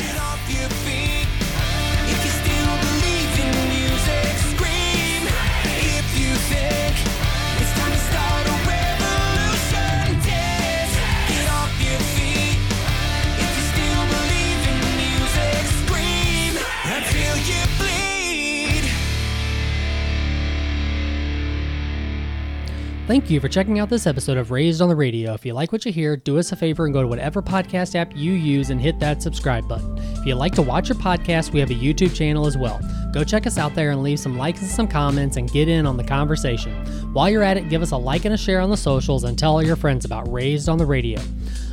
Get off your feet. Thank you for checking out this episode of Raised on the Radio. If you like what you hear, do us a favor and go to whatever podcast app you use and hit that subscribe button. If you like to watch your podcast, we have a YouTube channel as well. Go check us out there and leave some likes and some comments and get in on the conversation. While you're at it, give us a like and a share on the socials and tell all your friends about Raised on the Radio.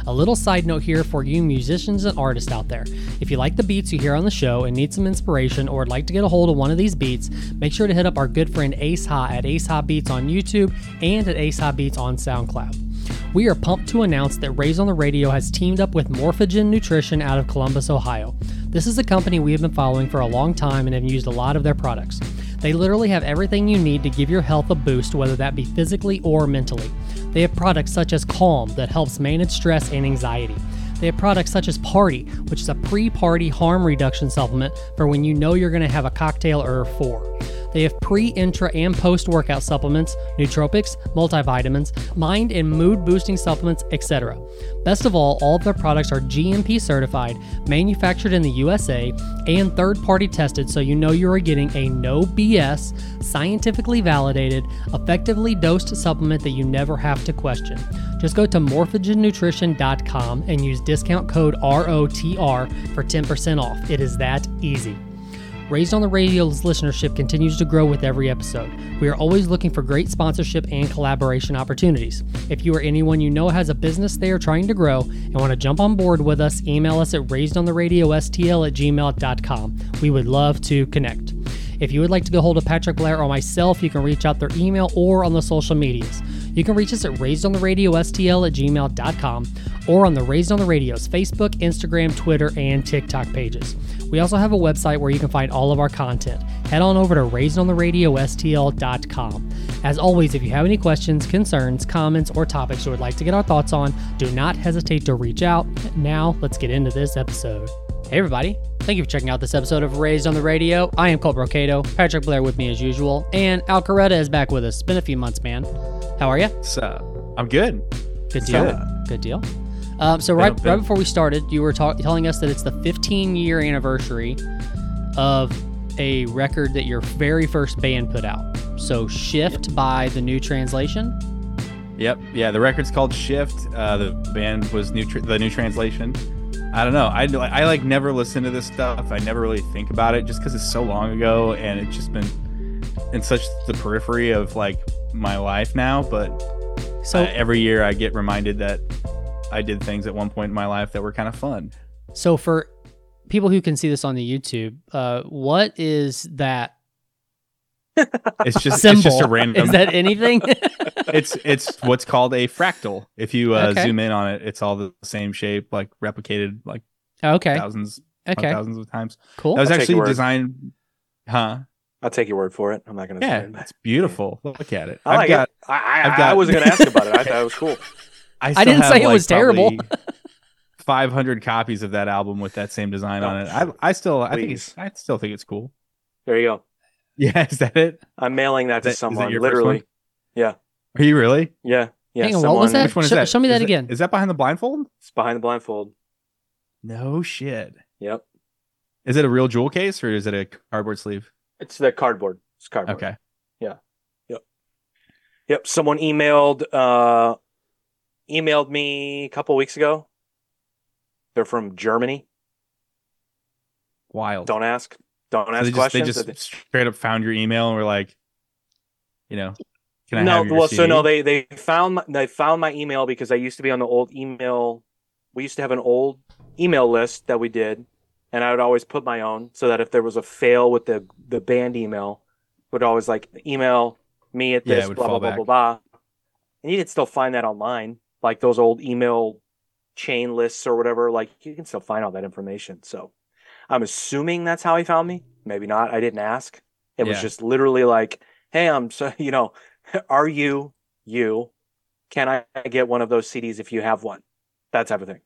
A little side note here for you musicians and artists out there. If you like the beats you hear on the show and need some inspiration or would like to get a hold of one of these beats, make sure to hit up our good friend Ace Ha at Ace Ha Beats on YouTube and at Ace Ha Beats on SoundCloud. We are pumped to announce that Raise on the Radio has teamed up with Morphogen Nutrition out of Columbus, Ohio. This is a company we have been following for a long time and have used a lot of their products. They literally have everything you need to give your health a boost, whether that be physically or mentally. They have products such as Calm that helps manage stress and anxiety. They have products such as Party, which is a pre party harm reduction supplement for when you know you're going to have a cocktail or four. They have pre, intra, and post workout supplements, nootropics, multivitamins, mind and mood boosting supplements, etc. Best of all, all of their products are GMP certified, manufactured in the USA, and third party tested so you know you are getting a no BS, scientifically validated, effectively dosed supplement that you never have to question. Just go to morphogennutrition.com and use discount code ROTR for 10% off. It is that easy. Raised on the Radio's listenership continues to grow with every episode. We are always looking for great sponsorship and collaboration opportunities. If you or anyone you know has a business they are trying to grow and want to jump on board with us, email us at raisedontheRadioSTL at gmail.com. We would love to connect. If you would like to get hold of Patrick Blair or myself, you can reach out their email or on the social medias. You can reach us at raisedontheRadioSTL at gmail.com or on the Raised on the Radio's Facebook, Instagram, Twitter, and TikTok pages. We also have a website where you can find all of our content. Head on over to raisedontheRadioSTL.com. As always, if you have any questions, concerns, comments, or topics you would like to get our thoughts on, do not hesitate to reach out. Now, let's get into this episode. Hey, everybody. Thank you for checking out this episode of Raised on the Radio. I am Colt Brocato, Patrick Blair with me as usual, and Al Carretta is back with us. It's been a few months, man. How are you? So I'm good. Good deal. Good. Good deal. Um, so right, right before we started, you were talk- telling us that it's the 15 year anniversary of a record that your very first band put out. So Shift by the New Translation. Yep. Yeah. The record's called Shift. Uh, the band was new. Tr- the new translation. I don't know. I, I like never listen to this stuff. I never really think about it just because it's so long ago and it's just been in such the periphery of like my life now. But So uh, every year I get reminded that I did things at one point in my life that were kind of fun. so for people who can see this on the YouTube, uh, what is that It's just symbol? it's just a random. Is that anything? it's it's what's called a fractal. If you uh, Okay. zoom in on it, it's all the same shape, like replicated like okay. thousands, Okay. thousands of times. Cool. That was I'll actually your word. designed, huh? I'll take your word for it. I'm not going to. Yeah, it's beautiful. Look at it. I like I've got. it. I, I, I've I wasn't going to ask about it. I thought it was cool. I, I didn't have, say it like, was terrible. Five hundred copies of that album with that same design on it. I, I still, I think. I still think it's cool. There you go. Yeah, is that it? I'm mailing that Is that- to is that someone. your first literally. one? Yeah. Are you really? Yeah. Yeah. Hang on, what someone, was that? Which one is Show- that? show me Is that again. Is that behind the blindfold? It's behind the blindfold. No shit. Yep. Is it a real jewel case or is it a cardboard sleeve? It's the cardboard. It's cardboard. Okay. Yeah. Yep. Yep. Someone emailed uh emailed me a couple weeks ago. They're from Germany. Wild. Don't ask. Don't So ask they just, they just straight up found your email and were like, you know, can I no, have your well, so no, they they found my, they found my email because I used to be on the old email. We used to have an old email list that we did, and I would always put my own so that if there was a fail with the the band email, would always like email me at this would blah blah fall blah blah blah. And you can still find that online, like those old email chain lists or whatever. Like you can still find all that information. So I'm assuming that's how he found me. Maybe not. I didn't ask. It was just literally like, "Hey, I'm so you know." are you you can i get one of those cds if you have one that type of thing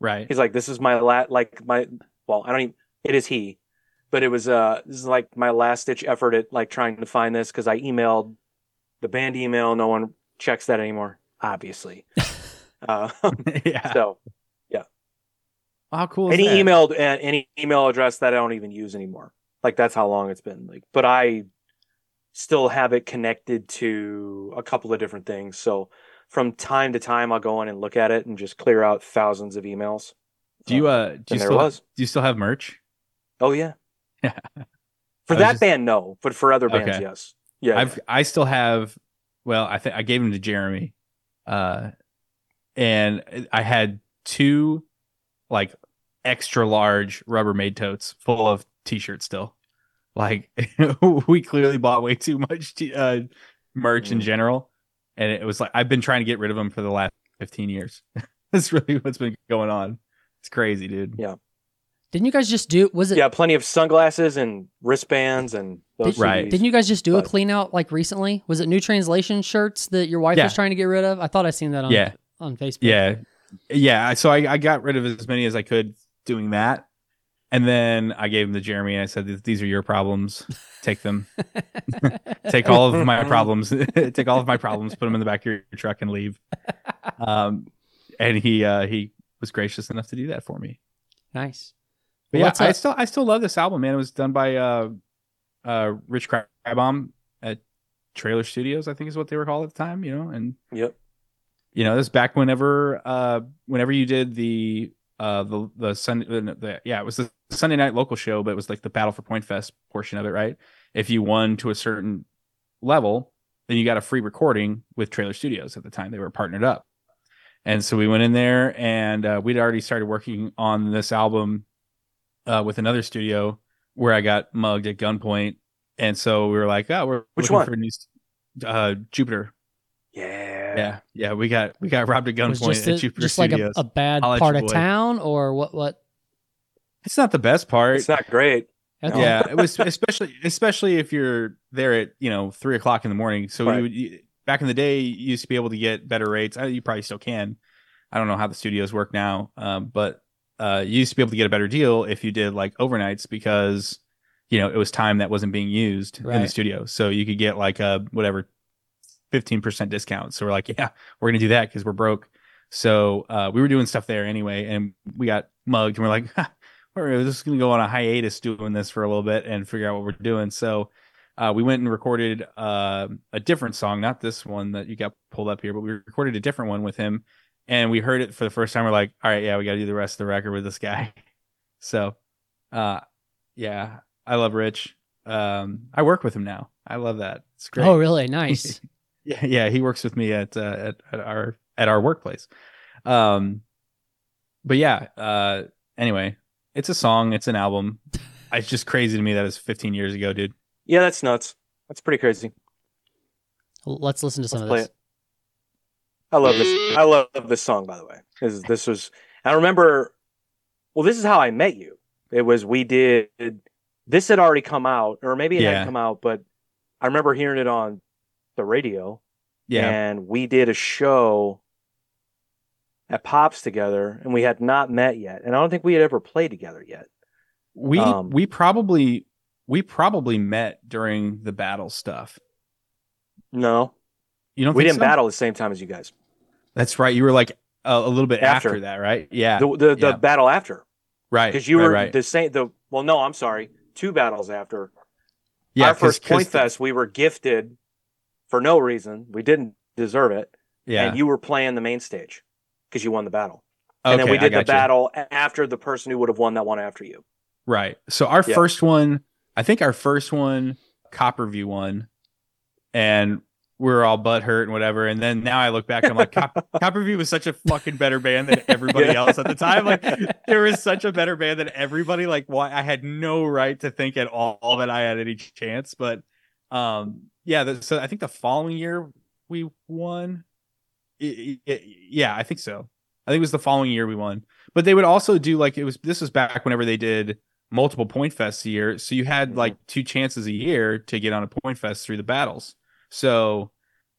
right. he's like this is my lat like my well, I don't even. It is he, but it was uh, this is like my last ditch effort at like trying to find this because I emailed the band email. No one checks that anymore, obviously. uh, yeah. so How cool any emailed uh, any email address that I don't even use anymore. Like that's how long it's been. Like, but I still have it connected to a couple of different things. So from time to time, I'll go in and look at it and just clear out thousands of emails. Do you uh do you still was. do you still have merch? Oh yeah. Yeah. For that just- band, no. But for other bands, Okay. yes. Yeah. I've I still have well, I think I gave them to Jeremy. Uh and I had two like extra large Rubbermaid totes full of t-shirts still. Like we clearly bought way too much t- uh merch in Mm. general and it was like I've been trying to get rid of them for the last 15 years. That's really what's been going on. It's crazy, dude. Yeah. Didn't you guys just do? Was it? yeah, plenty of sunglasses and wristbands and those Right. Didn't you guys just do a But- clean out like recently? Was it new translation shirts that your wife Yeah. was trying to get rid of? I thought I seen that on Yeah. on Facebook. Yeah. Yeah. So I, I got rid of as many as I could doing that. And then I gave them to Jeremy and I said, These are your problems. Take them. Take all of my problems. Take all of my problems, put them in the back of your truck and leave. Um, and he uh, he was gracious enough to do that for me. Nice. But Well, yeah, I still I still love this album, man. It was done by uh uh Rich Crabomb at Trailer Studios, I think is what they were called at the time, you know, and Yep. You know, this back whenever uh whenever you did the uh the the Sunday the, the yeah, it was the Sunday night local show, but it was like the Battle for Point Fest portion of it, right? If you won to a certain level, then you got a free recording with Trailer Studios at the time. They were partnered up. And so we went in there and uh, we'd already started working on this album uh, with another studio where I got mugged at gunpoint. And so we were like, oh, we're Which looking one? for a new st- uh, Jupiter. Yeah. Yeah. Yeah. We got, we got robbed at gunpoint just, at a- Jupiter just like a, a bad I'll part you of boy. town, or what? What? it's not the best part. It's not great. Okay. yeah it was especially especially if you're there at you know three o'clock in the morning so Right. you you, back in the day you used to be able to get better rates Uh, you probably still can i don't know how the studios work now um, but uh, you used to be able to get a better deal if you did like overnights because you know it was time that wasn't being used in the studio so you could get like a whatever 15% discount so we're like yeah we're gonna do that because we're broke so uh, we were doing stuff there anyway and we got mugged and we're like we're just going to go on a hiatus doing this for a little bit and figure out what we're doing. So uh, we went and recorded uh, a different song, not this one that you got pulled up here, but we recorded a different one with him. And we heard it for the first time. We're like, all right, yeah, we got to do the rest of the record with this guy. So, uh, yeah, I love Rich. Um, I work with him now. I love that. It's great. Oh, really? Nice. Yeah, yeah, he works with me at uh, at, at our at our workplace. Um, but yeah. Uh, anyway, it's a song. It's an album. It's just crazy to me that it's 15 years ago, dude. Yeah, that's nuts. That's pretty crazy. Let's listen to some Let's of play this. it. I love this. I love this song, by the way. This, this was. I remember. Well, this is how I met you. It was we did. This had already come out, or maybe it Yeah. hadn't come out, but I remember hearing it on the radio. Yeah, and we did a show at Pops together, and we had not met yet, and I don't think we had ever played together yet. we um, we probably we probably met during the battle stuff. No, You don't we didn't so? battle the same time as you guys. That's right. You were like a, a little bit after. After. that, right? Yeah, The the, the yeah. battle after, right. because you right, were right. the same. The well, no, I'm sorry, two battles after. yeah, Our first Point the- Fest, we were gifted for no reason. We didn't deserve it, Yeah, and you were playing the main stage because you won the battle. and then we did the you. battle after the person who would have won that one after you. Right. So our Yeah. first one, I think our first one, Copperview won, and we were all butthurt and whatever. And then now I look back, I'm like, Cop- Copperview was such a fucking better band than everybody Yeah. else at the time. Like there was such a better band than everybody. Like why I had no right to think at all that I had any chance. But um, yeah. The, so I think the following year we won. I- I- I- yeah, I think so. I think it was the following year we won. But they would also do like it was. This was back whenever they did multiple point fests a year. So you had Mhm. like two chances a year to get on a point fest through the battles. So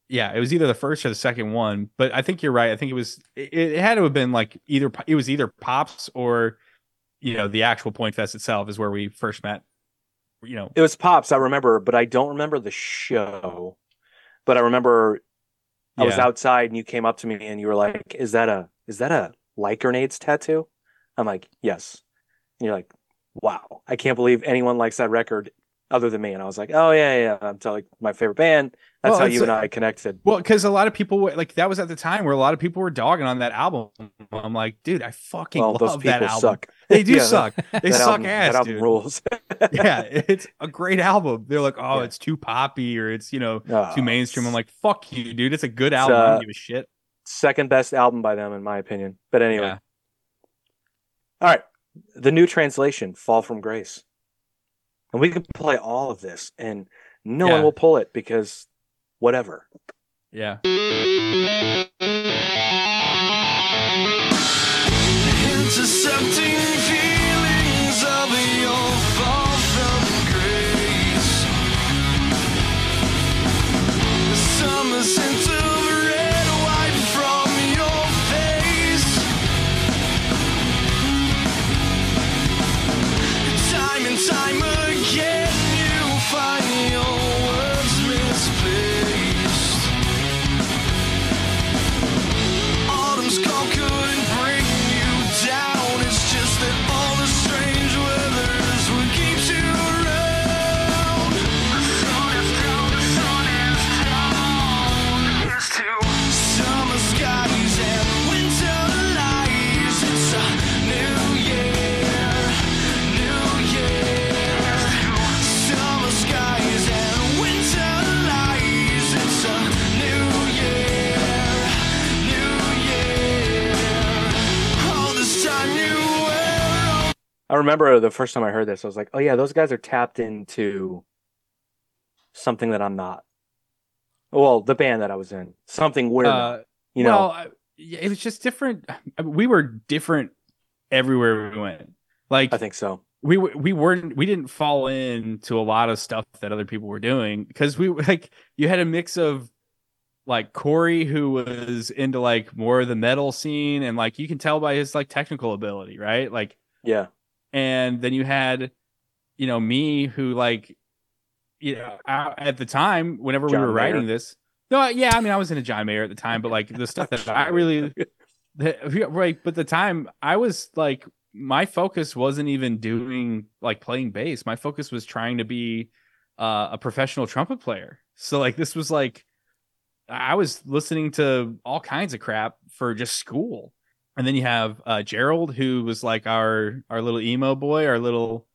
yeah, it was either the first or the second one. But I think you're right. I think it was it, it had to have been like either it was either pops or you know, the actual Point Fest itself is where we first met. You know, It was Pops, I remember, but I don't remember the show. But I remember I was outside and you came up to me and you were like, "Is that a is that a light grenades tattoo?" I'm like, "Yes." And you're like, "Wow, I can't believe anyone likes that record other than me." And I was like, "Oh yeah, yeah, I'm telling my favorite band." That's Well, how you and I connected. Well, because a lot of people were like that was at the time where a lot of people were dogging on that album. I'm like, dude, I fucking Well, love that album. suck. They do Yeah, that- suck. They that suck album, ass, That album dude. rules. yeah, it's a great album. They're like, oh, Yeah. it's too poppy or it's you know Oh, too mainstream. I'm like, fuck you, dude. It's a good album. I uh, don't give a shit. second best album by them in my opinion. But anyway, Yeah. all right, the new translation, "Fall from Grace," and we can play all of this, and no Yeah. one will pull it because whatever. Yeah. Intercepting I remember the first time I heard this, I was like, "Oh yeah, those guys are tapped into something that I'm not." Well, the band that I was in, something we're. Uh, You know, well, it was just different. We were different everywhere we went. Like I think so. we we weren't we didn't fall into a lot of stuff that other people were doing because we like you had a mix of like Corey who was into like more of the metal scene and like you can tell by his like technical ability, right? Like Yeah, and then you had you know me who like you know I- at the time whenever John we were writing this no yeah i mean i was into john mayer at the time but like the stuff that i really the- right but the time i was like my focus wasn't even doing like playing bass. My focus was trying to be uh, a professional trumpet player. So like this was like i was listening to all kinds of crap for just school and then you have uh, Gerald, who was like our our little emo boy, our little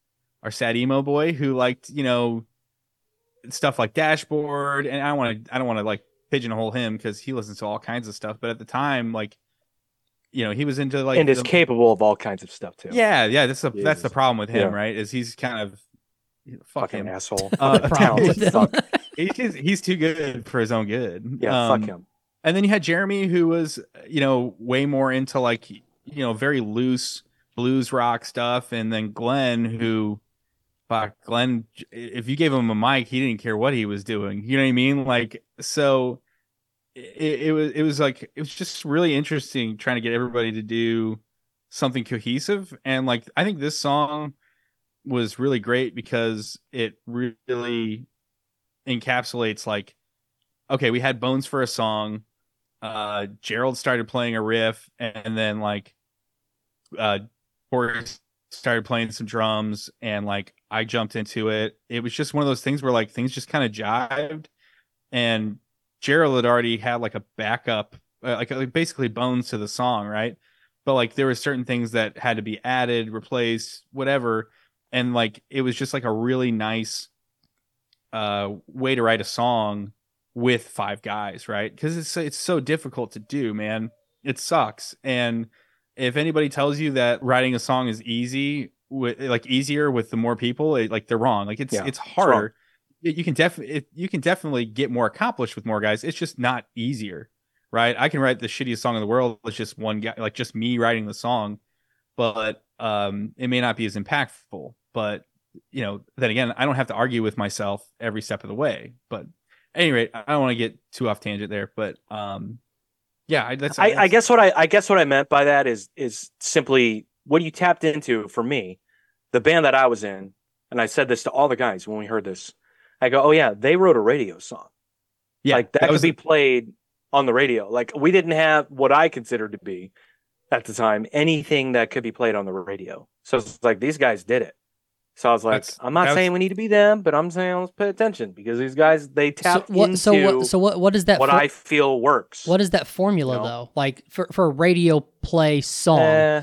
our sad emo boy, who liked you know stuff like Dashboard. And I don't want to I don't want to like pigeonhole him because he listens to all kinds of stuff. But at the time, like you know, he was into like and is the- capable of all kinds of stuff too. yeah, yeah. That's the that's the problem with him, Yeah. right? Is he's kind of fuck fucking him. asshole. Uh, Fucking talented fuck. He's he's too good for his own good. Yeah, Um, fuck him. And then you had Jeremy, who was you know way more into like you know very loose blues rock stuff, and then Glenn, who, fuck, Glenn, if you gave him a mic, he didn't care what he was doing. You know what I mean? Like so, it, it was it was like it was just really interesting trying to get everybody to do something cohesive, and like I think this song was really great because it really encapsulates like okay we had bones for a song uh gerald started playing a riff and then like uh Corey started playing some drums and like i jumped into it. It was just one of those things where like things just kind of jived and gerald had already had like a backup uh, like, like basically bones to the song right? But like there were certain things that had to be added replaced whatever and like it was just like a really nice uh way to write a song with five guys right? Because it's it's so difficult to do man. It sucks. And if anybody tells you that writing a song is easy with like easier with the more people it, like they're wrong. Like it's Yeah, it's it's harder. you you can definitely you can definitely get more accomplished with more guys. It's just not easier right? I can write the shittiest song in the world It's just one guy like just me writing the song but um it may not be as impactful. But you know then again i don't have to argue with myself every step of the way. But any rate i don't want to get too off tangent there but um yeah I, that's, I, I guess what I, I guess what I meant by that is is simply what you tapped into for me, the band that I was in, and I said this to all the guys when we heard this. I go, oh yeah, they wrote a radio song. Yeah, like that, could was be played on the radio. Like we didn't have what I considered to be at the time anything that could be played on the radio. So it's like these guys did it. So I was like, That's- I'm not that's- saying we need to be them, but I'm saying let's pay attention because these guys they So tap what? into So what? So what? What is that? what for- I feel works. what is that formula know? though? Like for for a radio play song. Eh,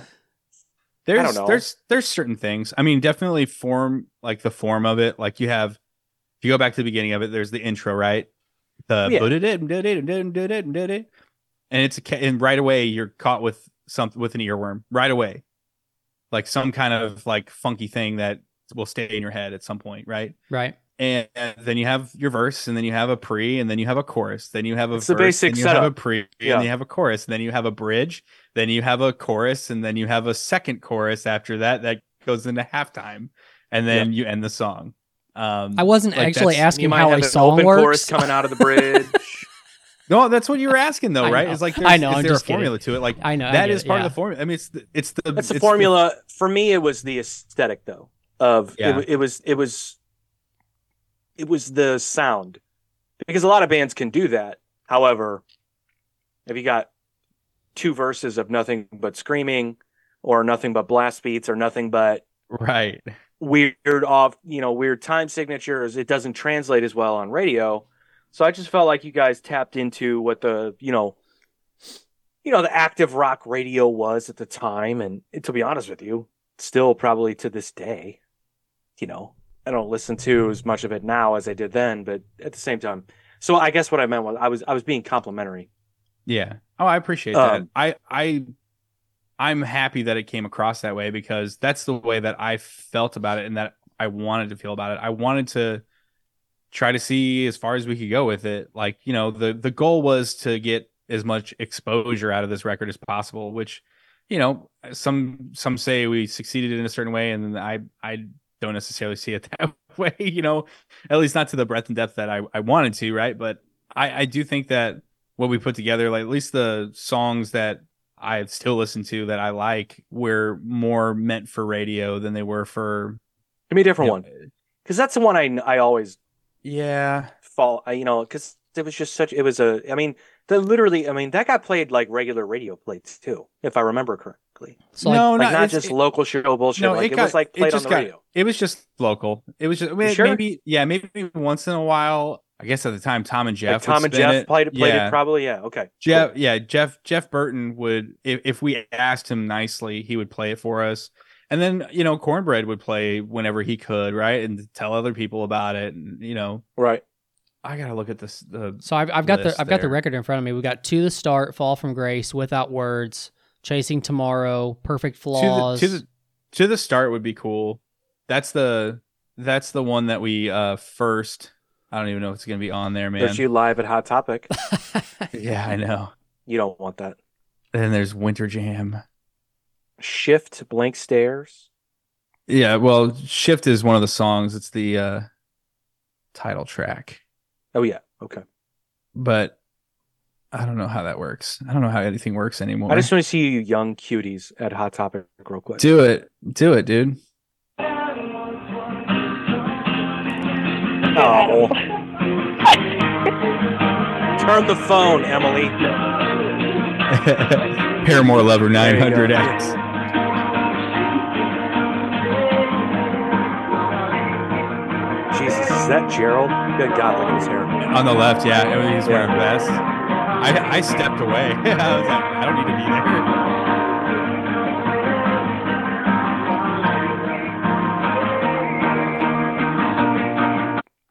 there's don't know. there's there's certain things. I mean, definitely form like the form of it. Like you have, if you go back to the beginning of it, there's the intro, right? The Yeah. and it's a and right away you're caught with something with an earworm right away, like some kind of like funky thing that will stay in your head at some point, right? right. and, and then you have your verse, and then you have a pre, and then you have a chorus, then you have a It's the basic then you have a pre, Yeah. and you have a chorus, and then you have a bridge, then you have a chorus, and then you have a second chorus after that that goes into halftime, and then you end the song. Um, I wasn't like, actually asking you might how have a an song open works. chorus coming out of the bridge. no, that's what you were asking though, right? It's like I there's, know, is I'm there a just kidding. formula to it? Like I know I that get is it, part yeah. of the formula. I mean, it's the it's the That's the it's formula. For me, it was the aesthetic, though. Of it Yeah. wa- it, was it was it was the sound, because a lot of bands can do that. However, if you got two verses of nothing but screaming, or nothing but blast beats, or nothing but right. weird off, you know, weird time signatures, it doesn't translate as well on radio. So I just felt like you guys tapped into what the, you know, you know, the active rock radio was at the time. And to be honest with you, still probably to this day, you know, I don't listen to as much of it now as I did then, but at the same time. So I guess what I meant was I was I was being complimentary. Yeah. Oh, I appreciate that. Um, I I I'm happy that it came across that way because that's the way that I felt about it and that I wanted to feel about it. I wanted to try to see as far as we could go with it. Like, you know, the the goal was to get as much exposure out of this record as possible, which you know, some some say we succeeded in a certain way and I I don't necessarily see it that way, you know, at least not to the breadth and depth that I, I wanted to, right? But I, I do think that what we put together, like at least the songs that I still listen to that I like, were more meant for radio than they were for Give me a different you know, one. Because that's the one I I always Yeah, fall you know because it was just such it was a i mean the literally i mean that got played like regular radio plates too if i remember correctly So like, no, like not it's- just it- local show bullshit no, like it, got- was like played on just the got- radio It was just local. It was just I mean, sure? maybe yeah, maybe once in a while. I guess at the time, Tom and Jeff. like tom would and jeff it. played, played yeah. it probably yeah okay Jeff, cool. yeah, Jeff Jeff Burton would if, if we asked him nicely, he would play it for us. And then, you know, Cornbread would play whenever he could, right? And tell other people about it. And, you know, right I gotta look at this the So I've, I've got the list I've got the record in front of me. We got to the start, fall from grace, without words, chasing tomorrow, perfect to the, flaws. to the to the start would be cool. That's the that's the one that we uh first I don't even know if it's gonna be on there, man. there's you live at hot topic Yeah, I know. you don't want that And then there's Winter Jam. shift blank stairs Yeah, well, Shift is one of the songs. It's the uh title track. oh yeah okay But I don't know how that works. I don't know how anything works anymore. i just want to see you young cuties at hot topic real quick do it. Do it, dude. oh turn the phone emily Paramore Lover There you go. 900X. jesus is that gerald good god look at his hair On the left, yeah. I mean, he's wearing a Yeah. vest. I, I stepped away. I was like, I don't need to be there.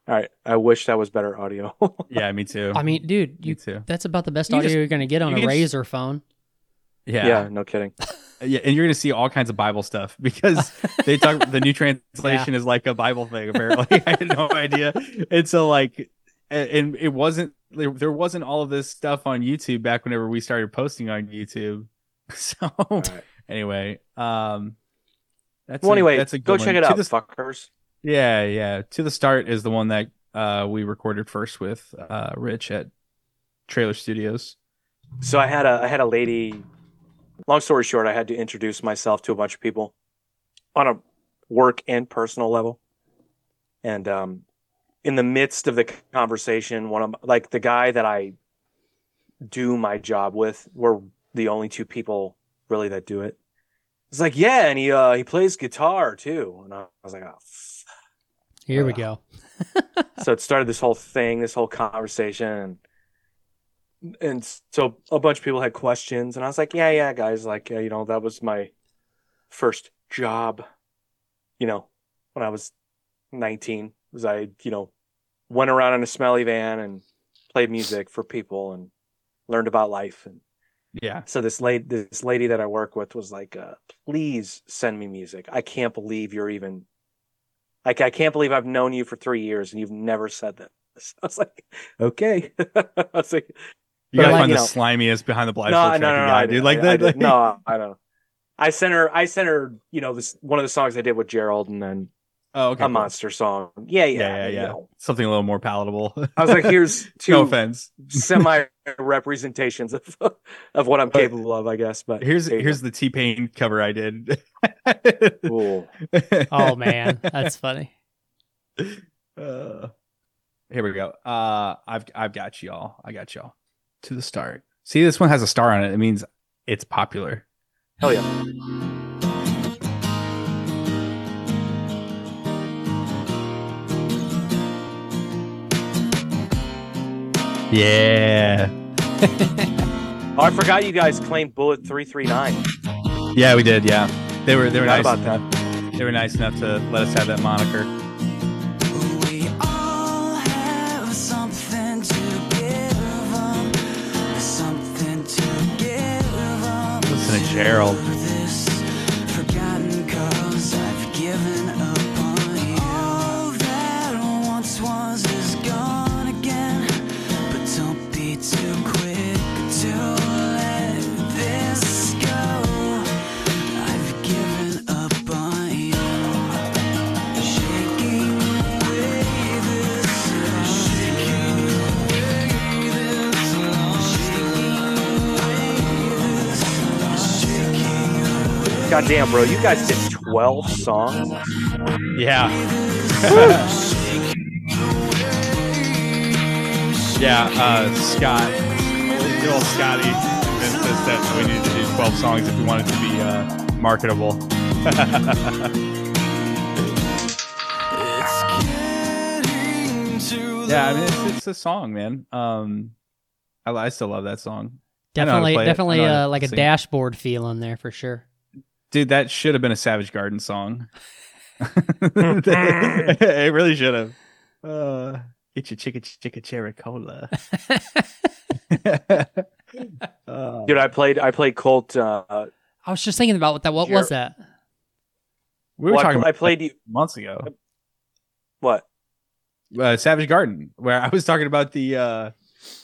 All right. I wish that was better audio. Yeah, me too. I mean, dude, me you too. that's that's about the best You audio just- you're gonna get on you a can just- razor phone. Yeah. yeah. yeah, no kidding. Yeah, and you're gonna see all kinds of Bible stuff because they talk. the new translation is like a Bible thing. Apparently, I had no idea. And so, like, a- and it wasn't. There wasn't all of this stuff on YouTube back whenever we started posting on YouTube. So right. anyway, um, that's Well, a- anyway, that's a go good check it To out, the- fuckers. Yeah, yeah. To the start is the one that uh we recorded first with uh Rich at Trailer Studios. So I had a I had a lady long story short, I had to introduce myself to a bunch of people on a work and personal level. And um, in the midst of the conversation, one of like the guy that I do my job with, we're the only two people really that do it. It's like, yeah, and he uh, he plays guitar too. And I was like, oh. f- Here we go. so it started this whole thing, this whole conversation, and, and so a bunch of people had questions, and I was like, "Yeah, yeah, guys, like, uh, you know, that was my first job, you know, when I was 19, was I, you know, went around in a smelly van and played music for people and learned about life and Yeah. so this lady this lady that I work with was like, uh, please send me music. I can't believe you're even like I can't believe I've known you for three years and you've never said that. I was like, okay. I was like, You gotta But, find you the know- slimiest behind the no, blindfold no, no, tracking no, guy, I dude. Like that. Like- no, I don't. I sent her. I sent her. You know, this one of the songs I did with Gerald, and then Oh, okay. a cool. monster song. Yeah, yeah, Yeah, yeah, you yeah. know. Something a little more palatable. I was like, here's two no offense. semi representations of of what I'm But- capable of, I guess. But Here's there you here's the T Pain cover I did. Cool. Oh man, that's funny. Uh, here we go. Uh, I've I've got y'all. I got y'all to the start. See, this one has a star on it. It means it's popular. Hell yeah. Yeah, Oh, I forgot you guys claimed Bullet three three nine. yeah, we did. Yeah, they were they were nice. about that. They were nice enough to let us have that moniker. We all have something to give 'em, something to give 'em. Listen to Gerald. Goddamn, bro, you guys did twelve songs. Yeah. yeah, uh, Scott, good old Scotty, convinced us that we needed to do 12 songs if we wanted to be uh, marketable. yeah, I mean, it's, it's a song, man. Um, I, I still love that song. I know how to Definitely, play it. I definitely, know how to uh, like a dashboard feel in there for sure. Dude, that should have been a Savage Garden song. it really should have. Uh, get your chicka chicka cherry cola. Uh, Dude, I played I played Colt uh I was just thinking about what that. What was that? we were well, talking pl- I about played you months ago. what? Uh, Savage Garden, where I was talking about the uh,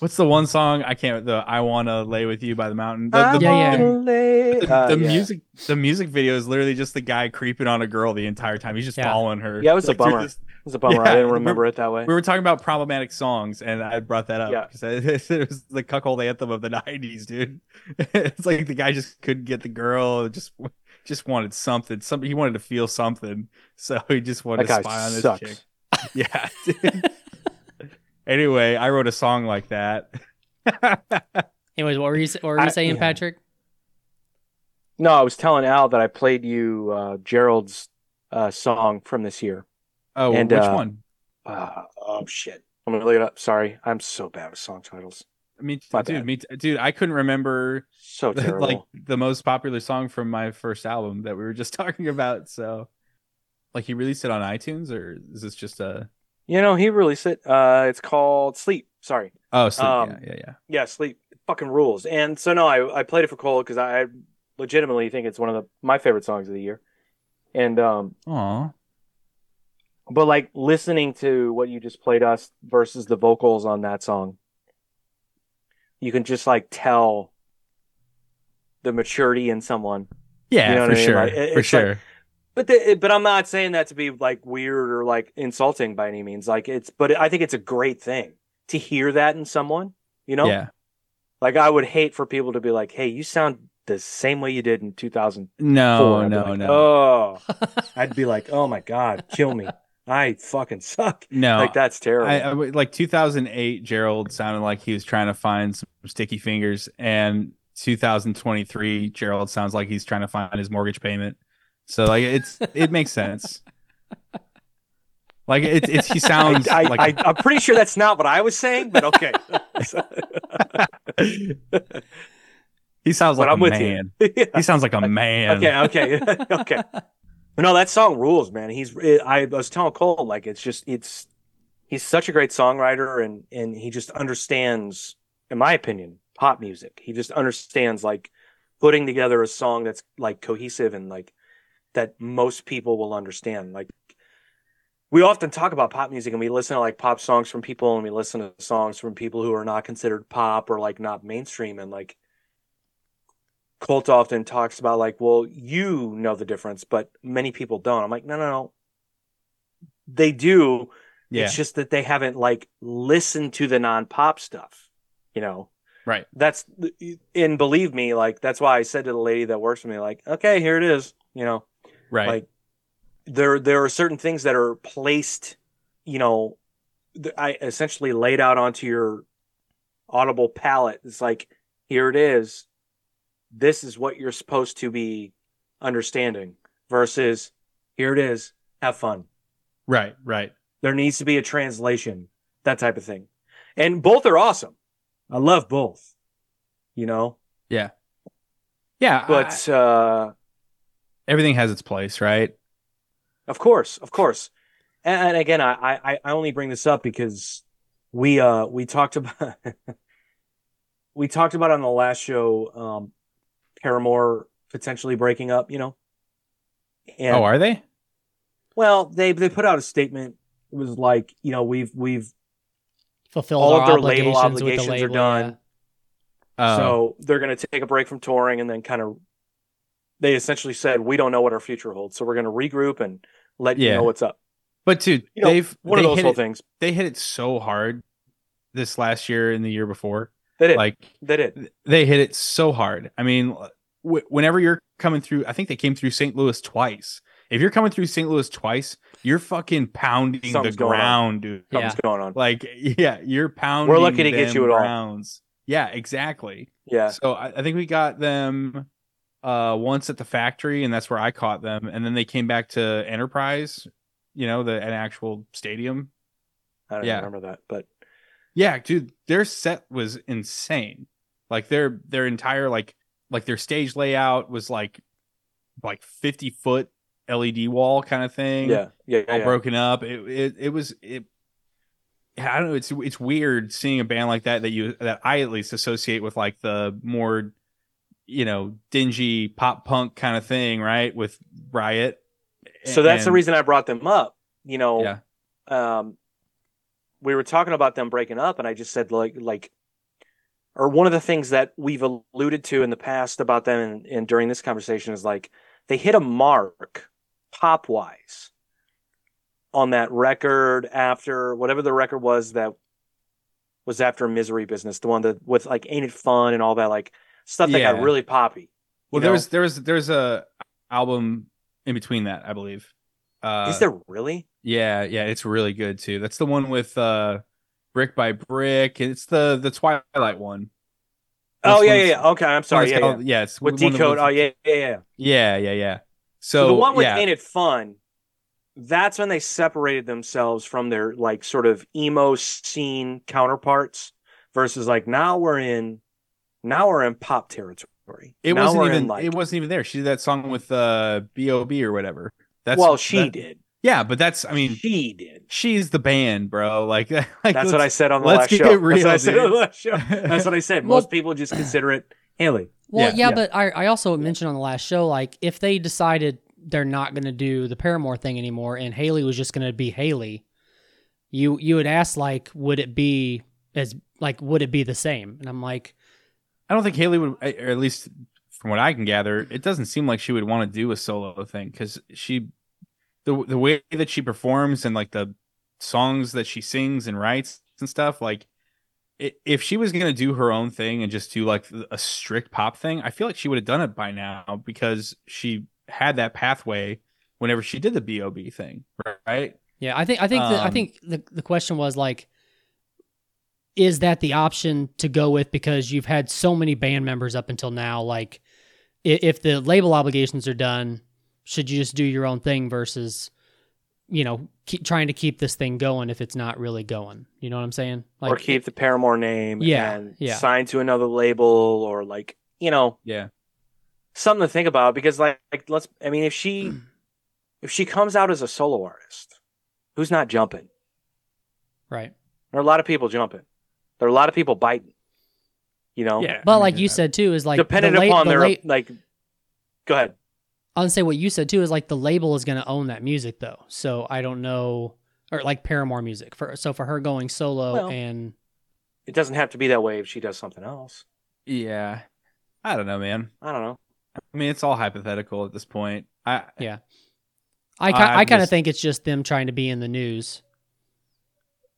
what's the one song I can't the I wanna lay with you by the mountain. The, the, Yeah, yeah. the, Uh, the yeah. music the music video is literally just the guy creeping on a girl the entire time. He's just Yeah. following her. Yeah, it was a Like, dude, bummer. this- It was a bummer. Yeah, I didn't remember it that way. we were talking about problematic songs, and I brought that up Yeah. because it was the cuckold anthem of the '90s, dude. It's like the guy just couldn't get the girl, just just wanted something. Something he wanted to feel something, so he just wanted That to spy on this sucks. chick. Yeah. dude. anyway, I wrote a song like that. Anyways, what were you what were you I- saying, yeah. Patrick? No, I was telling Al that I played you uh, Gerald's uh, song from this year. oh, And, which uh, one? Uh, oh shit! I'm gonna look it up. Sorry, I'm so bad with song titles. I mean, my dude, bad. me, t- dude, I couldn't remember So the, like the most popular song from my first album that we were just talking about. So, like, he released it on iTunes, or is this just a? You know, he released it. Uh, it's called Sleep. Sorry. Oh, sleep. Um, yeah, yeah, yeah. Yeah, Sleep. Fucking rules. And so no, I I played it for Colt because I legitimately think it's one of the my favorite songs of the year. And um, Aw. but like listening to what you just played us versus the vocals on that song, you can just like tell the maturity in someone. Yeah, You know for I mean? sure, Like, it- for it's like- sure. But the, but I'm not saying that to be like weird or like insulting by any means. Like it's, but I think it's a great thing to hear that in someone. You know, Yeah, like I would hate for people to be like, "Hey, you sound the same way you did in 2004. No, no, like, no, Oh, I'd be like, oh my god, kill me. I fucking suck. no. Like that's terrible. I, I like 2008 Gerald sounded like he was trying to find some sticky fingers and 2023 Gerald sounds like he's trying to find his mortgage payment. So like it's it makes sense. Like it's it's he sounds I, like I, I'm pretty sure that's not what I was saying, but okay. he sounds but like I'm a with man. you. Yeah. He sounds like a man. Okay, okay, okay. But no, that song rules, man. He's I was telling Colt like it's just it's he's such a great songwriter and and he just understands, in my opinion, pop music. He just understands like putting together a song that's like cohesive and like that most people will understand. Like we often talk about pop music and we listen to like pop songs from people and we listen to songs from people who are not considered pop or like not mainstream and like Colt often talks about like, well, you know the difference, but many people don't. I'm like, no, no, no. They do. Yeah. It's just that they haven't like listened to the non-pop stuff, you know. Right. That's and believe me, like that's why I said to the lady that works for me, like, okay, here it is, you know. Right. Like there there are certain things that are placed, you know, I essentially laid out onto your audible palette. It's like, here it is. This is what you're supposed to be understanding versus here it is. Have fun. right. Right. There needs to be a translation, that type of thing. And both are awesome. I love both, you know, Yeah. Yeah. but, I- uh, everything has its place, right? Of course, of course. And, and again, I, I I only bring this up because we uh we talked about we talked about on the last show um Paramore potentially breaking up, you know. And oh, are they? well, they they put out a statement. It was like, you know, we've we've fulfilled all of their label obligations, the obligations are done. yeah. Oh, so they're going to take a break from touring and then kind of they essentially said we don't know what our future holds, so we're going to regroup and let you know what's up. but dude, You know, they've One they of those hit whole it, things. they hit it so hard this last year and the year before. They did. Like they did. they hit it so hard. I mean, w- whenever you're coming through, I think they came through St. Louis twice. If you're coming through St. Louis twice, you're fucking pounding Something's the going on. ground, dude. Yeah. Something's going on. Like, yeah, you're pounding. We're lucky to get you at all. grounds. Yeah, exactly. Yeah. So I, I think we got them uh once at the factory, and that's where I caught them. And then they came back to Enterprise, you know, the an actual stadium. I don't Yeah. remember that, but Yeah, dude, their set was insane. Like their their entire like like their stage layout was like like 50 foot LED wall kind of thing. yeah, yeah, All yeah. broken up. It, it it was it I don't know, it's it's weird seeing a band like that that you that I at least associate with like the more you know, dingy pop punk kind of thing, right? With Riot. So that's the reason I brought them up. You know, Yeah. um, we were talking about them breaking up, and I just said like like, or one of the things that we've alluded to in the past about them, and, and during this conversation is like they hit a mark pop wise on that record after whatever the record was that was after Misery Business, the one that with like Ain't It Fun and all that like stuff that Yeah. got really poppy. Well, you there was there was there's a album in between that, I believe. Uh Is there really? Yeah, yeah, it's really good too. That's the one with uh Brick by Brick. and It's the the Twilight one. Oh This yeah, yeah, yeah. Okay, I'm sorry. Yeah, yeah. called- yeah, it's With decode. Oh yeah, yeah, yeah. yeah, yeah, yeah. So, So, the one with yeah, Ain't It Fun, that's when they separated themselves from their like sort of emo scene counterparts versus like now we're in now we're in pop territory. it Now wasn't even like, it wasn't even there. She did that song with uh B.O.B. or whatever. That's well, she that- did. Yeah, but that's I mean she did. she's the band, bro. Like, like That's what I said on the let's last get show. real, that's what I said on the last show. That's what I said. Well- Most people just consider it Hayley. Well, Yeah, yeah, yeah. but I, I also mentioned on the last show, like if they decided they're not going to do the Paramore thing anymore, and Hayley was just going to be Hayley, you you would ask like, would it be as like would it be the same? And I'm like, I don't think Hayley would, or at least from what I can gather, it doesn't seem like she would want to do a solo thing because she, the the way that she performs and like the songs that she sings and writes and stuff, like if she was gonna do her own thing and just do like a strict pop thing, I feel like she would have done it by now because she had that pathway whenever she did the B.O.B. thing, right? Yeah, I think I think the, I Um, think the the question was like, is that the option to go with because you've had so many band members up until now? Like, if the label obligations are done, should you just do your own thing versus, you know, keep trying to keep this thing going if it's not really going? You know what I'm saying? or keep the Paramore name Yeah, and yeah. sign to another label or like, you know, Yeah. something to think about because like, like let's I mean if she if she comes out as a solo artist, who's not jumping? right. There are a lot of people jumping. There are a lot of people biting. You know? Yeah. But like you uh, said too, is like Dependent the la- upon the their la- like go ahead. I'll say what you said too is like the label is going to own that music though. So I don't know, or like Paramore music. For so for her going solo Well- and It doesn't have to be that way if she does something else. Yeah. I don't know, man. I don't know. I mean, it's all hypothetical at this point. I Yeah. I ki- I'm I kind of think it's just them trying to be in the news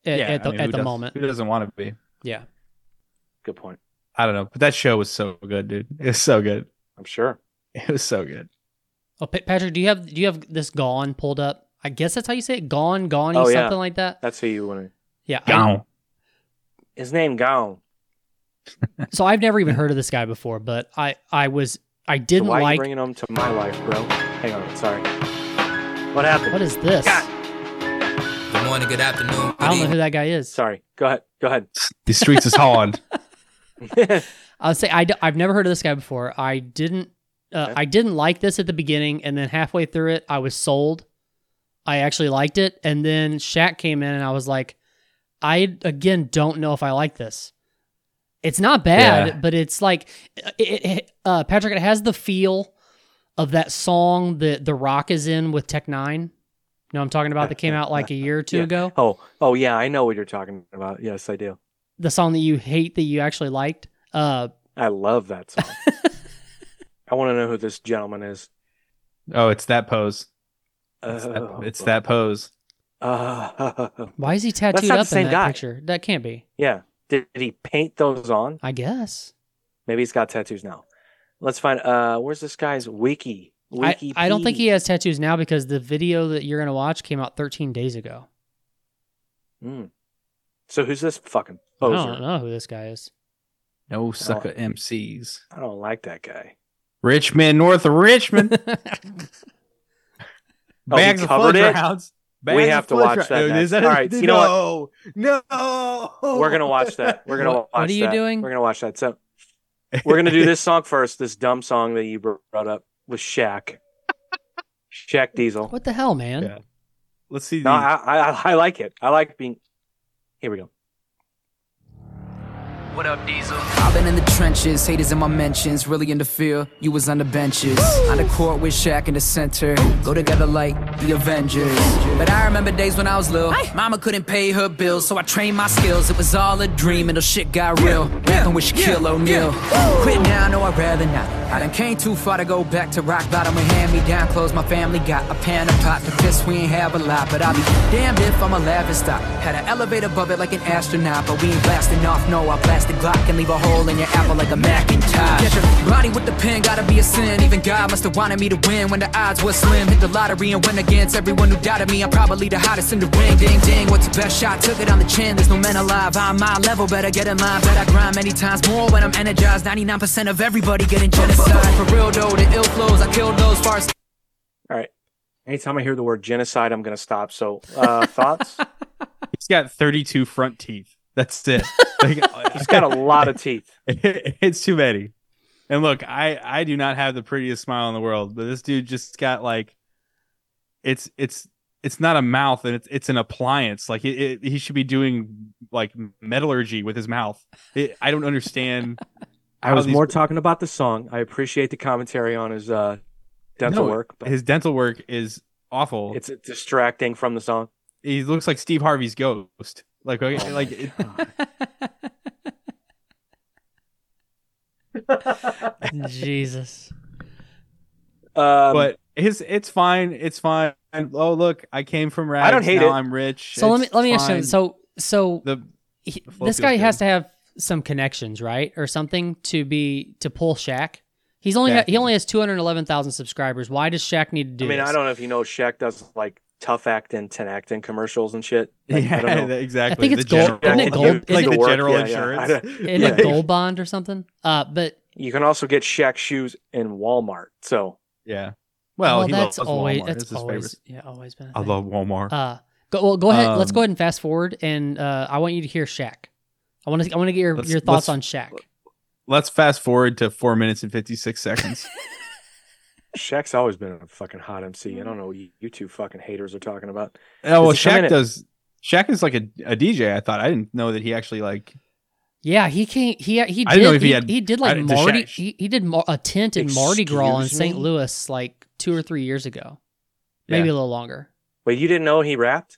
at, yeah, at the I mean, at the does- moment. Who doesn't want to be? Yeah. Good point. I don't know, but that show was so good, dude. It was so good. I'm sure. It was so good. Oh, Pa- Patrick, do you have do you have this Gawne pulled up? I guess that's how you say it. Gawne, Gawne, Oh, yeah. something like that. That's who you want to Yeah. I- Gawne. his name Gawne. so I've never even heard of this guy before, but I I was I didn't why are you like. bringing him to my life, bro? Hang on, sorry. What happened? What is this? God. Good morning, good afternoon. I don't know who that guy is. Sorry. Go ahead. Go ahead. The streets is hard. I'll say I, have never heard of this guy before. I didn't uh, I didn't like this at the beginning, and then halfway through it, I was sold. I actually liked it, and then Shaq came in, and I was like, I again don't know if I like this. It's not bad, Yeah. but it's like it, it, uh, Patrick. It has the feel of that song that The Rock is in with Tech N9ne. You know, what I'm talking about that came out like a year or two Yeah. ago. oh, oh yeah, I know what you're talking about. Yes, I do. The song that you hate that you actually liked. Uh, I love that song. I want to know who this gentleman is. Oh, it's that pose. It's, Oh, that, it's that pose. Uh, why is he tattooed not the up in that guy. picture? That can't be. yeah. Did, did he paint those on? I guess. Maybe he's got tattoos now. Let's find. Uh, where's this guy's wiki? I, I don't think he has tattoos now because the video that you're gonna watch came out 13 days ago. Mm. So who's this fucking I don't know who this guy is. No sucker MCs. I don't like that guy. Rich Men, north of Richmond. Oh, he Bags of covered fudge it? rounds. We have to watch rounds. that Is next. that All a- right, you know no, no. We're gonna watch that. We're gonna What- watch what are you that. doing? We're gonna watch that. So we're gonna do this song first. This dumb song that you brought up with Shaq. Shaq Diesel. What the hell, man? Yeah. Let's see. No, these. I, I I like it. I like being. Here we go. What up, Diesel? I've been in the trenches, haters in my mentions, really in the field, you was on the benches. On the court with Shaq in the center, go together like the Avengers. But I remember days when I was little, mama couldn't pay her bills, so I trained my skills. It was all a dream until shit got real. Rapping with Shaquille O'Neal. Quit now, no, I'd rather not. I done came too far to go back to rock bottom and hand me down clothes. My family got a pan of pot, we ain't have a lot. But I'll be damned if I'm a laugh and stop. Had an elevator above it like an astronaut, but we ain't blasting off. No, I blast the Glock and leave a hole in your apple like a Macintosh. Get your body with the pen, gotta be a sin. Even God must have wanted me to win when the odds were slim. Hit the lottery and win against everyone who doubted me. I'm probably the hottest in the ring. Ding ding, what's the best shot? Took it on the chin. There's no men alive. I'm my level, better get in line. Bet I grind many times more when I'm energized. 99% of everybody getting genocide. For real though, the ill flows, I killed those far as All right. Anytime I hear the word genocide, I'm gonna stop. So uh, thoughts? He's got 32 front teeth. That's it. Like, He's got a lot of teeth. it's too many. And look, I I do not have the prettiest smile in the world, but this dude just got like, it's it's it's not a mouth and it's it's an appliance. Like it, it, he should be doing like metallurgy with his mouth. It, I don't understand. I was these- more talking about the song. I appreciate the commentary on his uh, dental No, work, but His dental work is awful. it's distracting from the song. he looks like Steve Harvey's ghost. Like okay, Oh like it, Jesus. Um, but his it's fine. It's fine. Oh look, I came from rags. I don't hate now it. I'm rich. So let me let me ask you. So so the he- the this guy feels has to have some connections, right, or something to be to pull Shaq. He's only got, he only has two hundred eleven thousand subscribers. Why does Shaq need to do I mean, this? I don't know if you know Shaq does like tough acting, ten acting commercials and shit. Like, yeah, I don't know. exactly. I think The it's gold- general- isn't it gold- Like isn't the it- Work, general yeah, yeah. insurance. I don't- in Yeah. a gold bond or something. Uh, but You can also get Shaq shoes in Walmart. So Yeah. Well, well, he that's loves always Walmart. that's It's always favorite. yeah always been. A I thing. love Walmart. Uh, go, well, go ahead. Let's Um, go ahead and fast forward, and uh, I want you to hear Shaq. I want to I want to get your, your thoughts on Shaq. Let's fast forward to four minutes and fifty six seconds. Shaq's always been a fucking hot MC. I don't mm. know what you, you two fucking haters are talking about. oh well, Does he come in Shaq at- does. Shaq is like a, a DJ. I thought I didn't know that he actually like. Yeah, he can't. He he did. I know if he he, had- he did like does Marty. Shaq- He, he did a tent in Mardi Gras in St. Louis like two or three years ago, maybe Yeah. a little longer. Wait, you didn't know he rapped?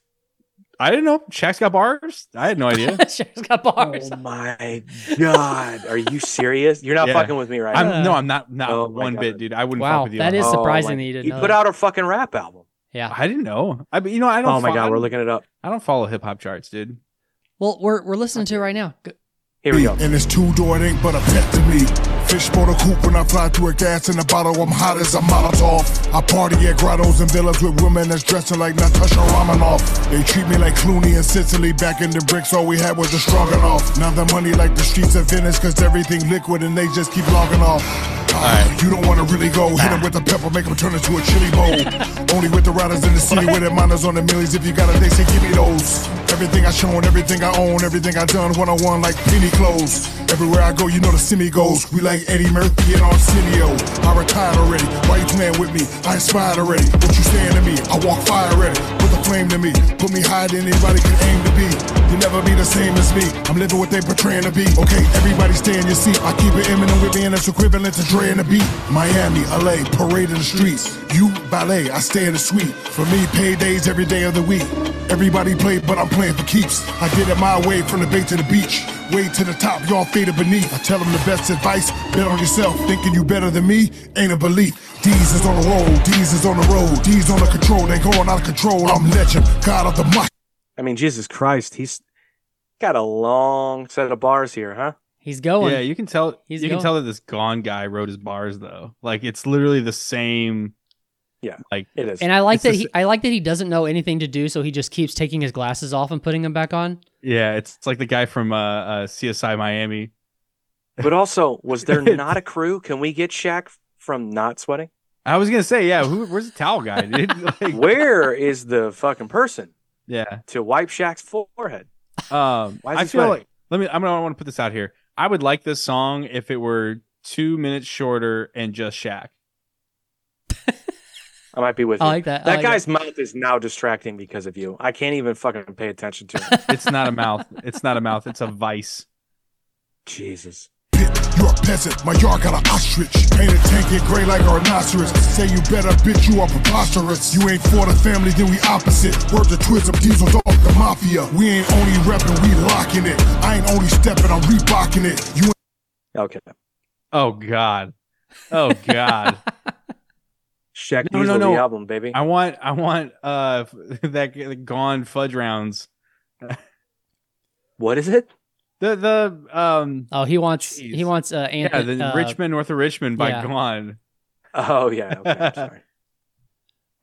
I didn't know Shaq's got bars. I had no idea. Shaq's got bars. Oh my god, are you serious? You're not Yeah. fucking with me right I'm now. no, I'm not. Not Oh my one God. bit, dude. I wouldn't Wow, fuck with you. that on Oh surprising my- that you didn't He know put that. out a fucking rap album. Yeah. I didn't know. I mean, you know, I don't. Oh my fo- god, we're looking it up. I don't follow hip hop charts, dude. Well, we're we're listening to it right now. Go- Here we go. And it's two door, it ain't but a pet to me. Fish motor coupe when I fly through a gas in a bottle, I'm hot as a Molotov. I party at grottos and villas with women that's dressing like Natasha Romanoff. They treat me like Clooney and Sicily. Back in the bricks, all we had was a the stroganoff. Now the money like the streets of Venice, cause everything liquid and they just keep logging off. Ah, You don't wanna really go. Hit him with the pepper, make him turn into a chili bowl. Only with the riders in the city with the miners on the millions. If you got it, they say give me those. Everything I shown, everything I own, everything I done, one on one like penny clothes. Everywhere I go, you know the semi goes. We like Eddie Murphy and Arsenio. I retired already. Why you playing with me? I inspired already. What you saying to me? I walk fire ready. The flame to me. Put me higher than anybody can aim to be. You'll never be the same as me. I'm living what they portraying to be. Okay, everybody stay in your seat. I keep it imminent with me and it's equivalent to Dre and the beat. Miami, LA, parade in the streets. You ballet, I stay in the suite. For me, paydays every day of the week. Everybody play, but I'm playing for keeps. I did it my way from the bay to the beach. Way to the top, y'all faded beneath. I tell them the best advice, bet on yourself. Thinking you better than me, ain't a belief. D's is on the road, D's is on the road, D's on the control, they going out of control. I'm legend, God of the mic. I mean, Jesus Christ, he's got a long set of bars here, huh? He's going. yeah, you can tell. He's you going. can tell that this Gawne guy wrote his bars though. Like it's literally the same. Yeah. Like It is. and I like that just- he I like that he doesn't know anything to do, so he just keeps taking his glasses off and putting them back on. yeah, it's, it's like the guy from uh, uh, CSI Miami. but also, was there not a crew? Can we get Shaq from Not Sweating? I was gonna say, yeah. Who? Where's the towel guy? Dude? Like, Where is the fucking person Yeah. to wipe Shaq's forehead? Um, Why is I he feel sweating? like let me. I'm gonna want to put this out here. I would like this song if it were two minutes shorter and just Shaq. I might be with I you. like that. That like guy's mouth is now distracting because of you. I can't even fucking pay attention to him. It's not a mouth. It's not a mouth. It's a vice. Jesus. Pit, you're a peasant, my yard got an ostrich. Painted tank in gray like a rhinoceros. Say you better, bitch, you are preposterous. You ain't for the family, then we opposite. Word to Twism, Diesel dog, the mafia. We ain't only reppin', we locking it. I ain't only stepping, I'm rebocking it. You ain't. Okay. Oh God. Oh God. Shaq No, no, Diesel, no. the album, baby. I want. I want. Uh, that Gone fudge rounds. What is it? The the um. Oh, he wants Jeez. he wants uh, Yeah, the uh, Rich Men North of Richmond by yeah. Gone. Oh yeah. Okay, I'm sorry.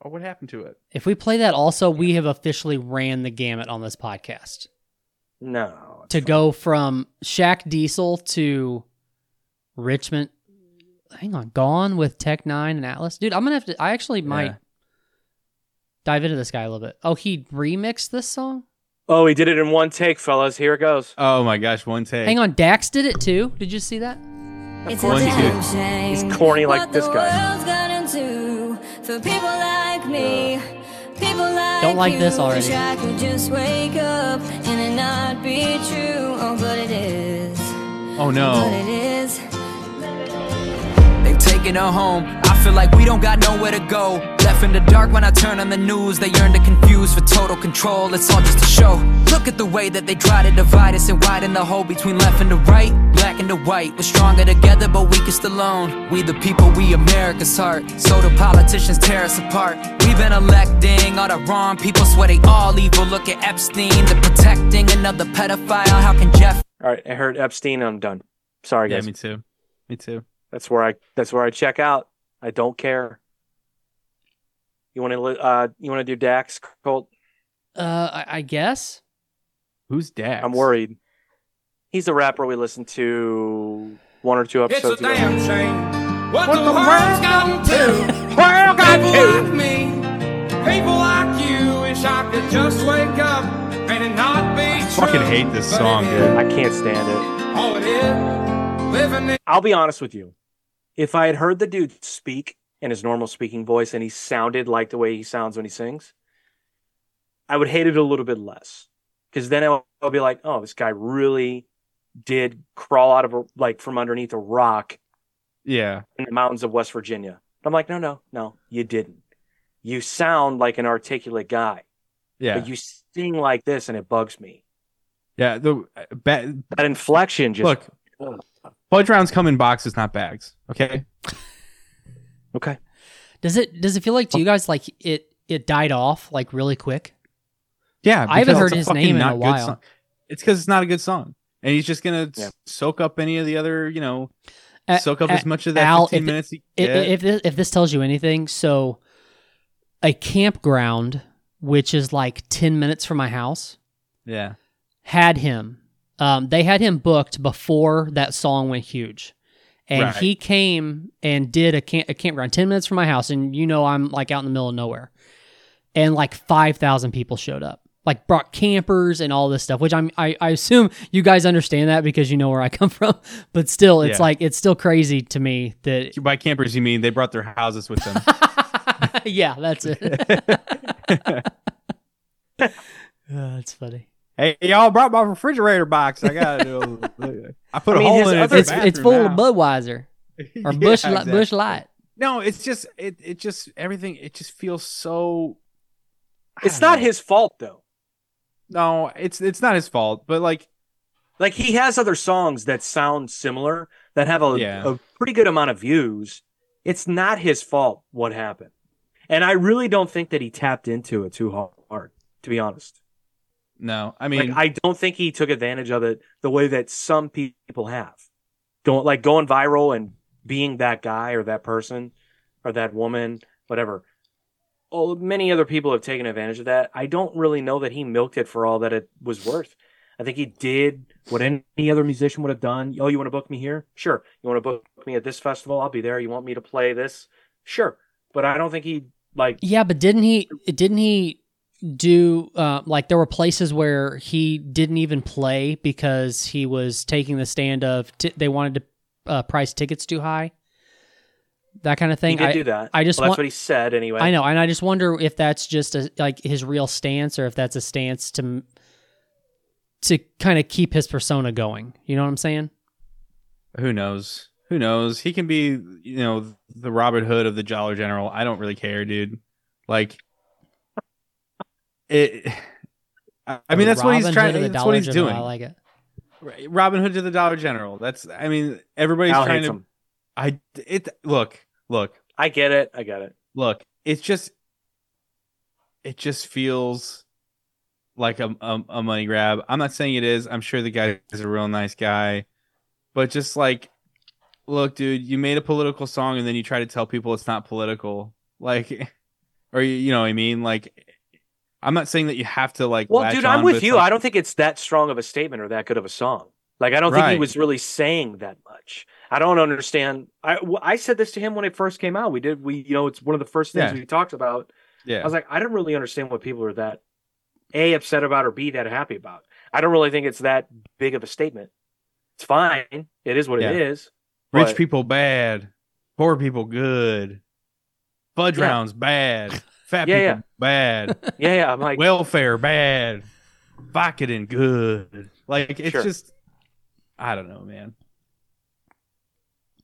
Oh, what happened to it? If we play that, also we have officially ran the gamut on this podcast No. to fine. go from Shaq Diesel to Richmond. Hang on, Gawne with Tech N9ne and Atlas, dude. I'm gonna have to. I actually might Yeah. dive into this guy a little bit. Oh, he remixed this song. Oh, he did it in one take, fellas. Here it goes. Oh my gosh, one take. Hang on, Dax did it too. Did you see that? It's course a he damn did. shame He's corny like this the guy. world's gotten to for people like me. People like Don't like you. this already. I could just wake up and it not be true. Oh, but it is. oh But no. it is. They've taken her home. I feel like we don't got nowhere to go. Left in the dark when I turn on the news. They yearn to confuse for total control. It's all just a show. Look at the way that they try to divide us and widen the hole between left and the right, black and the white. We're stronger together, but weakest alone. We the people, we America's heart. So the politicians tear us apart. We've been electing all the wrong people, swear they all evil. Look at Epstein, the protecting another pedophile. How can Jeff? All right, I heard Epstein. I'm done. Sorry, guys Yeah, guys. me too. Me too. That's where I. That's where I check out. I don't care. You want to? Uh, you want to do Dax Colt? Uh, I, I guess. Who's Dax? I'm worried. He's the rapper we listened to one or two It's a episodes ago. damn shame what, the, world's gotten to. World got People to. like me, people like you. Wish I could just wake up and it not be true. fucking hate this song, dude. I can't stand it. All it is, living in I'll be honest with you. If I had heard the dude speak in his normal speaking voice and he sounded like the way he sounds when he sings, I would hate it a little bit less. Because then I'll, I'll be like, oh, this guy really did crawl out of a, like from underneath a rock Yeah. in the mountains of West Virginia. But I'm like, no, no, no, you didn't. You sound like an articulate guy, Yeah. but you sing like this, and it bugs me. yeah. The uh, ba- That inflection just look. Fudge rounds come in boxes, not bags. Okay. okay. Does it does it feel like to you guys like it it died off like really quick? Yeah. I haven't heard his name in not a while. song. It's because it's not a good song, and he's just gonna Yeah. soak up any of the other, you know, Uh, soak up uh, as much of that Al, 15 if- minutes. he I- If this, if this tells you anything, so a campground, which is like ten minutes from my house, yeah. had him. Um, they had him booked before that song went huge, and Right. he came and did a camp a campground ten minutes from my house, and you know I'm like out in the middle of nowhere, and like five thousand people showed up. Like brought campers and all this stuff, which I'm I, I assume you guys understand that because you know where I come from. But still, it's Yeah. like it's still crazy to me that By campers, you mean they brought their houses with them? yeah, that's it. Oh, that's funny. Hey, y'all brought my refrigerator box. I got to I put I a mean, hole in it. It's it's full of Budweiser or Yeah, Busch exactly. Busch Light. No, it's just it. It just everything. It just feels so. I It's don't not know. his fault though. No, it's it's not his fault. But like, Like he has other songs that sound similar that have a, Yeah. a pretty good amount of views. It's not his fault what happened. And I really don't think that he tapped into it too hard, to be honest. No, I mean, like I don't think he took advantage of it the way that some people have. Going like going viral and being that guy or that person or that woman, whatever. Oh, many other people have taken advantage of that. I don't really know that he milked it for all that it was worth. I think he did what any other musician would have done. Oh, you want to book me here? Sure. You want to book me at this festival? I'll be there. You want me to play this? Sure. But I don't think he like Yeah, but didn't he? Didn't he do uh, like there were places where he didn't even play because he was taking the stand of t- they wanted to uh, price tickets too high, that kind of thing. he thing. did I, do that. I just well, that's want- what he said anyway. I know, and I just wonder if that's just a, like his real stance or if that's a stance to to kind of keep his persona going. You know what I'm saying? who knows? Who knows? He can be, you know, the Robin Hood of the Dollar General. I don't really care, dude. Like, it. I I mean, that's what he's trying. Hood of That's Dollar what he's General, doing. I like it. Robin Hood to the Dollar General. That's. I mean, everybody's Al trying to. him. I. It. Look. Look. I get it. I get it. look it's just it just feels like a, a, a money grab i'm not saying it is i'm sure the guy is a real nice guy but just like look dude you made a political song and then you try to tell people it's not political like or you, you know what i mean like i'm not saying that you have to like Well, dude, I'm with you. like- I don't think it's that strong of a statement or that good of a song. Like, I don't think he was really saying that much. I don't understand. I I said this to him when it first came out. We did. We you know it's one of the first things Yeah. we talked about. yeah I was like, I don't really understand what people are that a upset about or b that happy about. I don't really think it's that big of a statement. It's fine. It is what Yeah. it is. rich but- people bad poor people good fudge Yeah. rounds bad fat Yeah, people yeah. bad Yeah, yeah. I'm like, welfare bad, Vicodin good. Like it's Sure. just, I don't know, man.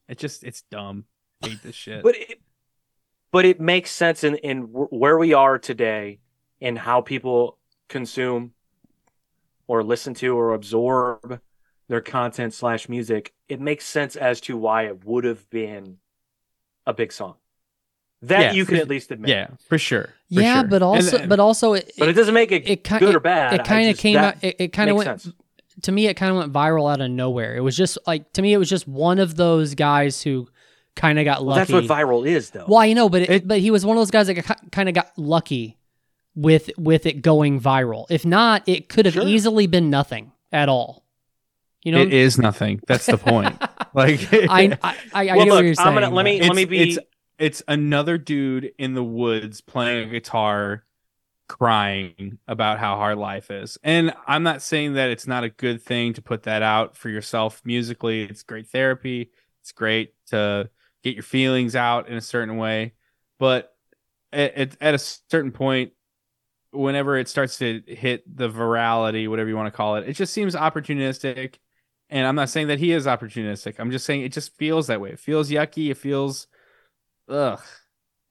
It just it's dumb. Hate this shit. but it, but it makes sense in in where we are today and how people consume or listen to or absorb their content slash music it makes sense as to why it would have been a big song that Yeah, you can for- at least admit yeah, for sure. for yeah, sure. but also, and- but also, it, but it doesn't make it, it, good it, or bad It kind of came out. It, it kind of went sense. to me it kind of went viral out of nowhere. It was just like to me it was just one of those guys who kind of got Well, lucky. that's what viral is, though. Well, I know, but it, but he was one of those guys that kind of got lucky with with it going viral. If not, it could have Sure. easily been nothing at all. You know, it is nothing. That's the point. like I I, I, I Well, get what look, you're saying. I'm gonna- let me- but- let me be- It's, it's another dude in the woods playing a guitar, crying about how hard life is. And I'm not saying that it's not a good thing to put that out for yourself musically. It's great therapy. It's great to get your feelings out in a certain way. But at, at, a certain point, whenever it starts to hit the virality, whatever you want to call it, it just seems opportunistic. And I'm not saying that he is opportunistic. I'm just saying it just feels that way. It feels yucky. It feels, ugh.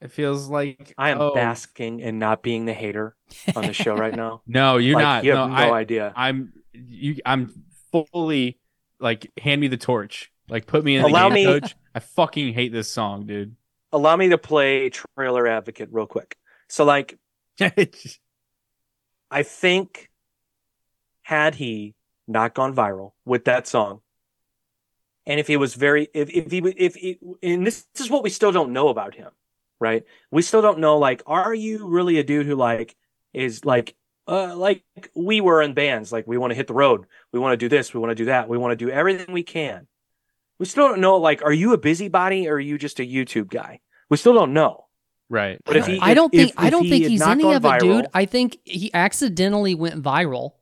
It feels like I am oh, basking in not being the hater on the show right now. No, you're Like, not. You have no, no, I, idea. I'm you. I'm fully like hand me the torch. Like put me in Allow the me- game, coach. I fucking hate this song, dude. Allow me to play a trailer advocate real quick. So, like, I think had he not gone viral with that song, and if he was very, if if he if he, and this, this is what we still don't know about him, right? We still don't know, like, are you really a dude who like is like, uh, like we were in bands, like we want to hit the road, we want to do this, we want to do that, we want to do everything we can. We still don't know, like, are you a busybody or are you just a YouTube guy? We still don't know. right. But if he, I don't if- think if- I don't he think he's any gone of it, dude. I think he accidentally went viral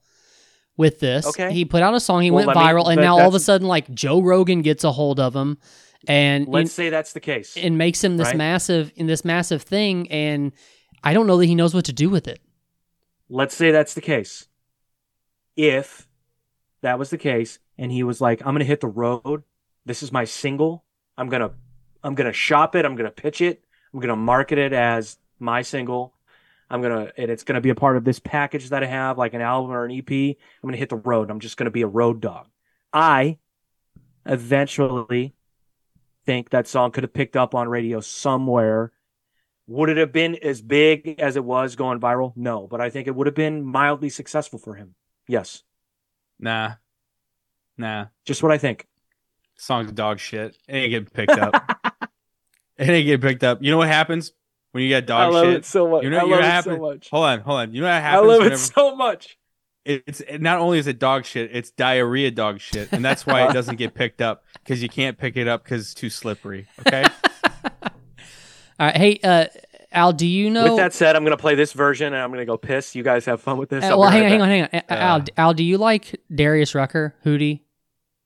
with this. Okay. He put out a song, he Well, went let me- viral, and now all of a sudden, like Joe Rogan gets a hold of him, and Let's say that's the case. and makes him this right? massive in this massive thing, and I don't know that he knows what to do with it. let's say that's the case. If that was the case, and he was like, "I'm going to hit the road. This is my single. I'm gonna, I'm gonna shop it. I'm gonna pitch it. I'm gonna market it as my single. I'm gonna, and it's gonna be a part of this package that I have, like an album or an EP. I'm gonna hit the road. I'm just gonna be a road dog. I eventually think that song could have picked up on radio somewhere would it have been as big as it was going viral? No, but I think it would have been mildly successful for him. Yes. Nah. Nah. Just what I think. Song's dog shit. It ain't getting picked up. it ain't getting picked up. You know what happens when you get dog shit? It so much. You know, you know what happens? Hold on, hold on. You know what happens? I happens? love it whenever- so much. it's it, not only is it dog shit, it's diarrhea dog shit, and that's why it doesn't get picked up because you can't pick it up because it's too slippery. Okay. All right, hey, uh, Al, do you know? With that said, I'm going to play this version and I'm going to go piss. You guys have fun with this. Uh, well, hang right on, hang on, hang on. Uh, Al, Al, do you like Darius Rucker, Hootie?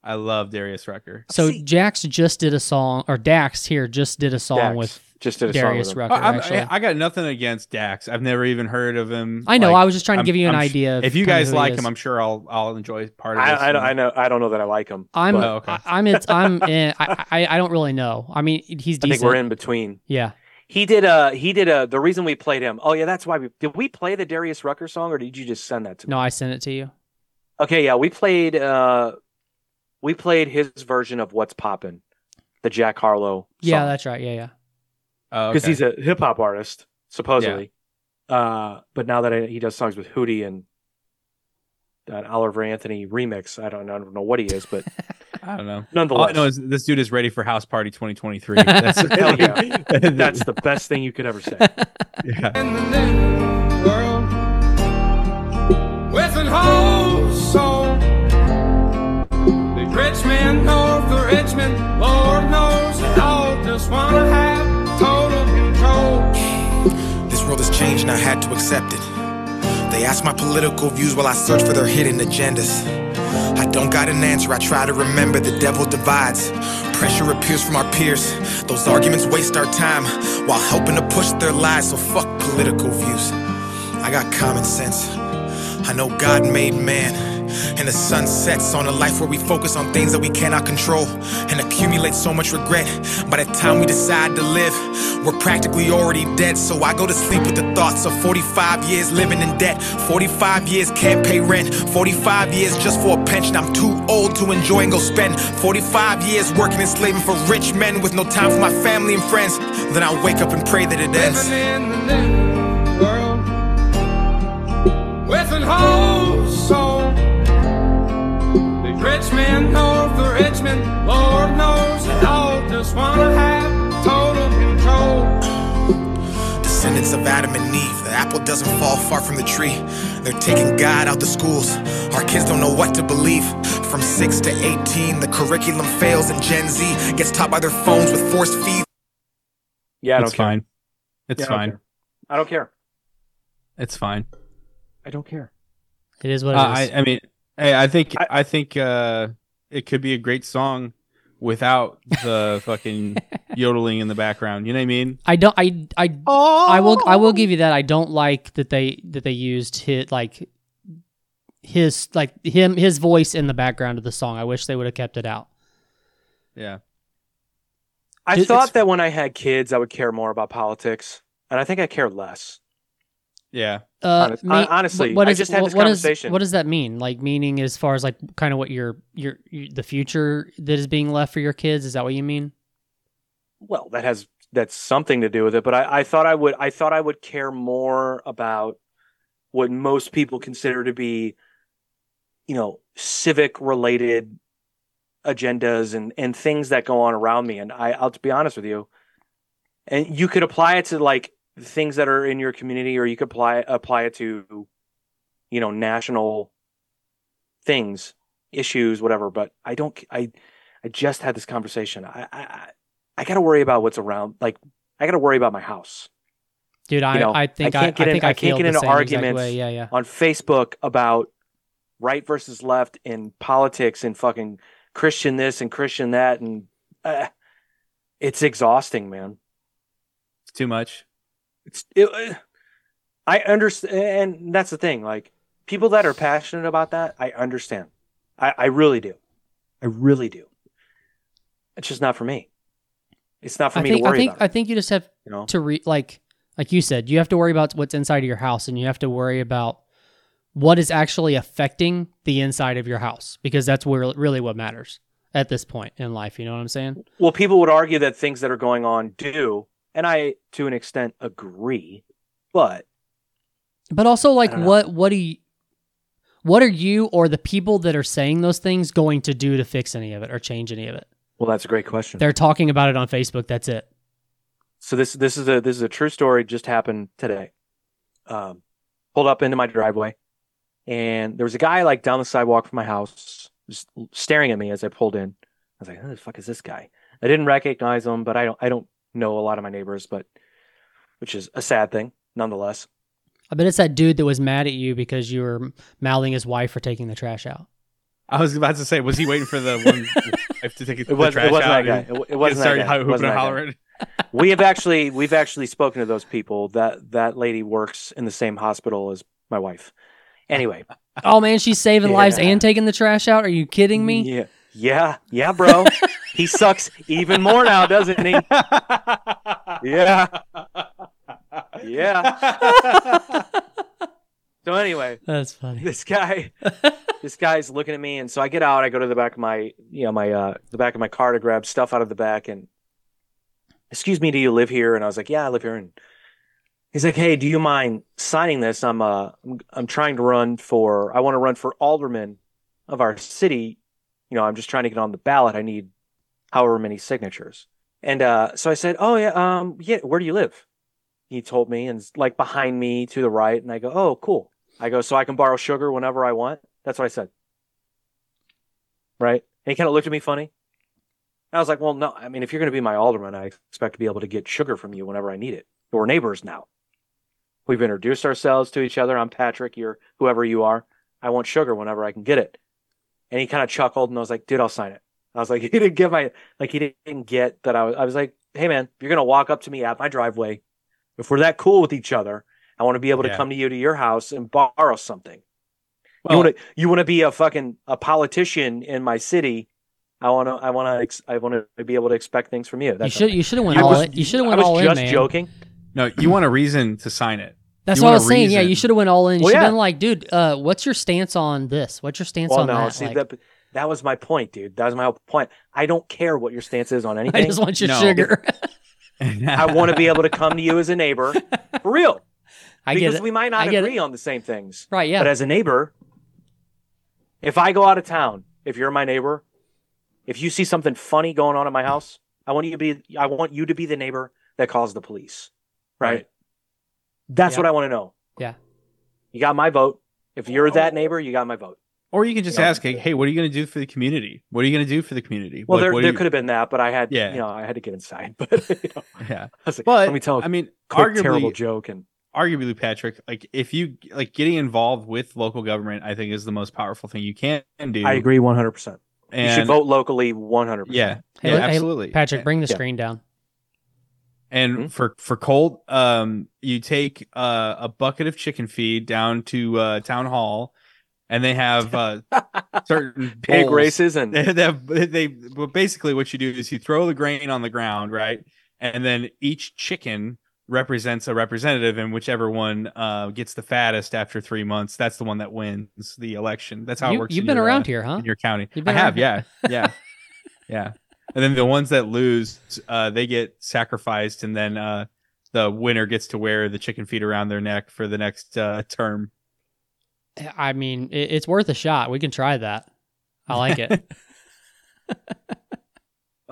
I love Darius Rucker. So See- Jax just did a song, or Dax here just did a song Dax with just did a Darius song with. Rucker. I, I'm- actually, I got nothing against Dax. I've never even heard of him. I know, Like, I was just trying to I'm- give you an I'm sh- idea of If you guys like him, I'm sure I'll I'll enjoy part of this. I, I, don't, I know. I don't know that I like him. I'm, but Oh, okay. I, I'm, it's, I'm, eh, I, I, I don't really know. I mean, he's I think we're in between. Yeah, He did a. He did a. The reason we played him. Oh yeah, that's why we did. We play the Darius Rucker song, or did you just send that to me? no, I sent it to you. Okay, yeah, we played. uh We played his version of "What's Poppin'," the Jack Harlow. Yeah, that's right. Yeah, yeah. Oh, because okay. he's a hip hop artist supposedly. Uh, but now that I, he does songs with Hootie and that Oliver Anthony remix, I don't, I don't know what he is, but I don't know. All I nonetheless, know is this dude is ready for House Party 2023. That's Hell yeah. that's the best thing you could ever say. yeah. World has changed and I had to accept it. They ask my political views while I search for their hidden agendas. I don't got an answer, I try to remember the devil divides. Pressure appears from our peers. Those arguments waste our time while helping to push their lies, so fuck political views. I got common sense. I know God made man. And the sun sets on a life where we focus on things that we cannot control and accumulate so much regret. By the time we decide to live, we're practically already dead. So I go to sleep with the thoughts of 45 years living in debt. 45 years can't pay rent. 45 years just for a pension. I'm too old to enjoy and go spend. 45 years working and slaving for rich men with no time for my family and friends. Then I wake up and pray that it ends. Living in the new world with an whole Rich men, north of Richmond, Lord knows it all. Just wanna have total control. Descendants of Adam and Eve, the apple doesn't fall far from the tree. They're taking God out the schools. Our kids don't know what to believe. From 6 to 18, the curriculum fails, and Gen Z gets taught by their phones with force feed. Yeah, it's care. fine. It's yeah, fine. I don't, I don't care. It's fine. I don't care. It is what it uh, is. I, I mean, hey, I think I- I, think uh, it could be a great song without the fucking yodeling in the background. You know what I mean? I don't. I. I. I will. I will give you that. I don't like that they that they used his like his like him his voice in the background of the song. I wish they would have kept it out. Yeah. I It- thought that when I had kids, I would care more about politics, and I think I care less. Yeah. Uh, Honest- hon- honestly, what I just had what- this what is- conversation. what does that mean? Like meaning as far as like kind of what your your your- the future that is being left for your kids? Is that what you mean? Well, that has that's something to do with it, but I, I thought I would I thought I would care more about what most people consider to be, you know, civic related agendas and and things that go on around me. And I, I'll to be honest with you, and you could apply it to like things that are in your community, or you could apply apply it to, you know, national things, issues, whatever. But I don't. I I just had this conversation. I I, I- I got to worry about what's around. Like I got to worry about my house Dude, I, You know, I think I I, can't get I in- think I I, can't get the into arguments way. Yeah, yeah. on Facebook about right versus left in politics and fucking Christian this and Christian that and uh, it's exhausting, man. It's too much. It's it, I understand, and that's the thing. Like people that are passionate about that, I understand. I, I really do. I really do. It's just not for me. It's not for I me think to worry I think about. I think you just have you know, to re like like you said, you have to worry about what's inside of your house and you have to worry about what is actually affecting the inside of your house because that's where really what matters at this point in life. You know what I'm saying? Well, people would argue that things that are going on do, and I, to an extent, agree. But But also, like, don't know. what what do you, what are you or the people that are saying those things going to do to fix any of it or change any of it? well, that's a great question. They're talking about it on Facebook. That's it. So this this is a this is a true story. Just happened today. Um, pulled up into my driveway, and there was a guy like down the sidewalk from my house, just staring at me as I pulled in. I was like, "Who the fuck is this guy?" I didn't recognize him, but I don't I don't know a lot of my neighbors, but which is a sad thing nonetheless. I bet it's that dude that was mad at you because you were mouthing his wife for taking the trash out. I was about to say, was he waiting for the one wife to take It the was trash it wasn't out that guy. It, it wasn't that started guy. It wasn't and that guy. we have actually we've actually spoken to those people that that lady works in the same hospital as my wife anyway Oh man, she's saving lives and taking the trash out. Are you kidding me? yeah yeah yeah bro. He sucks even more now doesn't he? Yeah. Yeah. So anyway That's funny. this guy this guy's looking at me and so i get out i go to the back of my you know my uh the back of my car to grab stuff out of the back and excuse me do you live here? And i was like yeah i live here. And he's like hey do you mind signing this? I'm uh i'm, I'm trying to run for i want to run for alderman of our city you know i'm just trying to get on the ballot i need however many signatures and uh so i said oh yeah um yeah where do you live he told me and like behind me to the right and i go oh cool I go, so I can borrow sugar whenever I want. That's what I said. Right? And he kind of looked at me funny. I was like, well, no. I mean, if you're going to be my alderman, I expect to be able to get sugar from you whenever I need it. We're neighbors now. We've introduced ourselves to each other. I'm Patrick. You're whoever you are. I want sugar whenever I can get it. And he kind of chuckled and I was like, dude, I'll sign it. I was like, he didn't get my, like, he didn't get that I was, I was like, hey, man, you're going to walk up to me at my driveway. If we're that cool with each other, I want to be able to Yeah. come to you to your house and borrow something. Well- you want to you want to be a fucking a politician in my city. I want to I want to ex- I want to be able to expect things from you. You That's should you should have went I all was- in. You should have I went was all in, just man. joking. No, you want a reason to sign it. That's You what I was a saying. Yeah, you should have went all in. You Well, should have yeah. been like, dude, uh, what's your stance on this? What's your stance Well, on no, that? see Like, that that was my point, dude. That was my whole point. I don't care what your stance is on anything. I just want your No. sugar. I want to be able to come to you as a neighbor for real. I get because it. we might not agree it. on the same things. Right? Yeah. But as a neighbor, if I go out of town, if you're my neighbor, if you see something funny going on at my house, I want you to be I want you to be the neighbor that calls the police. Right? Right. That's Yeah. what I want to know. Yeah. You got my vote. If you're that oh. neighbor, you got my vote. Or you can just Yeah. ask, hey, hey, what are you going to do for the community? What are you going to do for the community? Well, Like, there, there you- could have been that, but I had, Yeah. you know, I had to get inside. But you know, Yeah. I was like, But let me tell I mean, quick, arguably, terrible joke. And arguably, Patrick, like if you like getting involved with local government, I think is the most powerful thing you can do. I agree 100. percent You should vote locally 100. Yeah, Hey, yeah, hey, absolutely. Patrick, bring the Yeah. screen down. And Mhm. for for Colt, um, you take uh, a bucket of chicken feed down to uh, town hall, and they have uh, certain Pig bowls. races and They, they, have, they but basically what you do is you throw the grain on the ground, right, and then each chicken represents a representative, and whichever one uh, gets the fattest after three months, that's the one that wins the election. That's how it works. you've in been your, around uh, here, huh? in your county. You've I have, around yeah, yeah, yeah. And then the ones that lose, uh, they get sacrificed, and then uh, the winner gets to wear the chicken feet around their neck for the next uh, term. I mean, it, it's worth a shot. We can try that. I like it.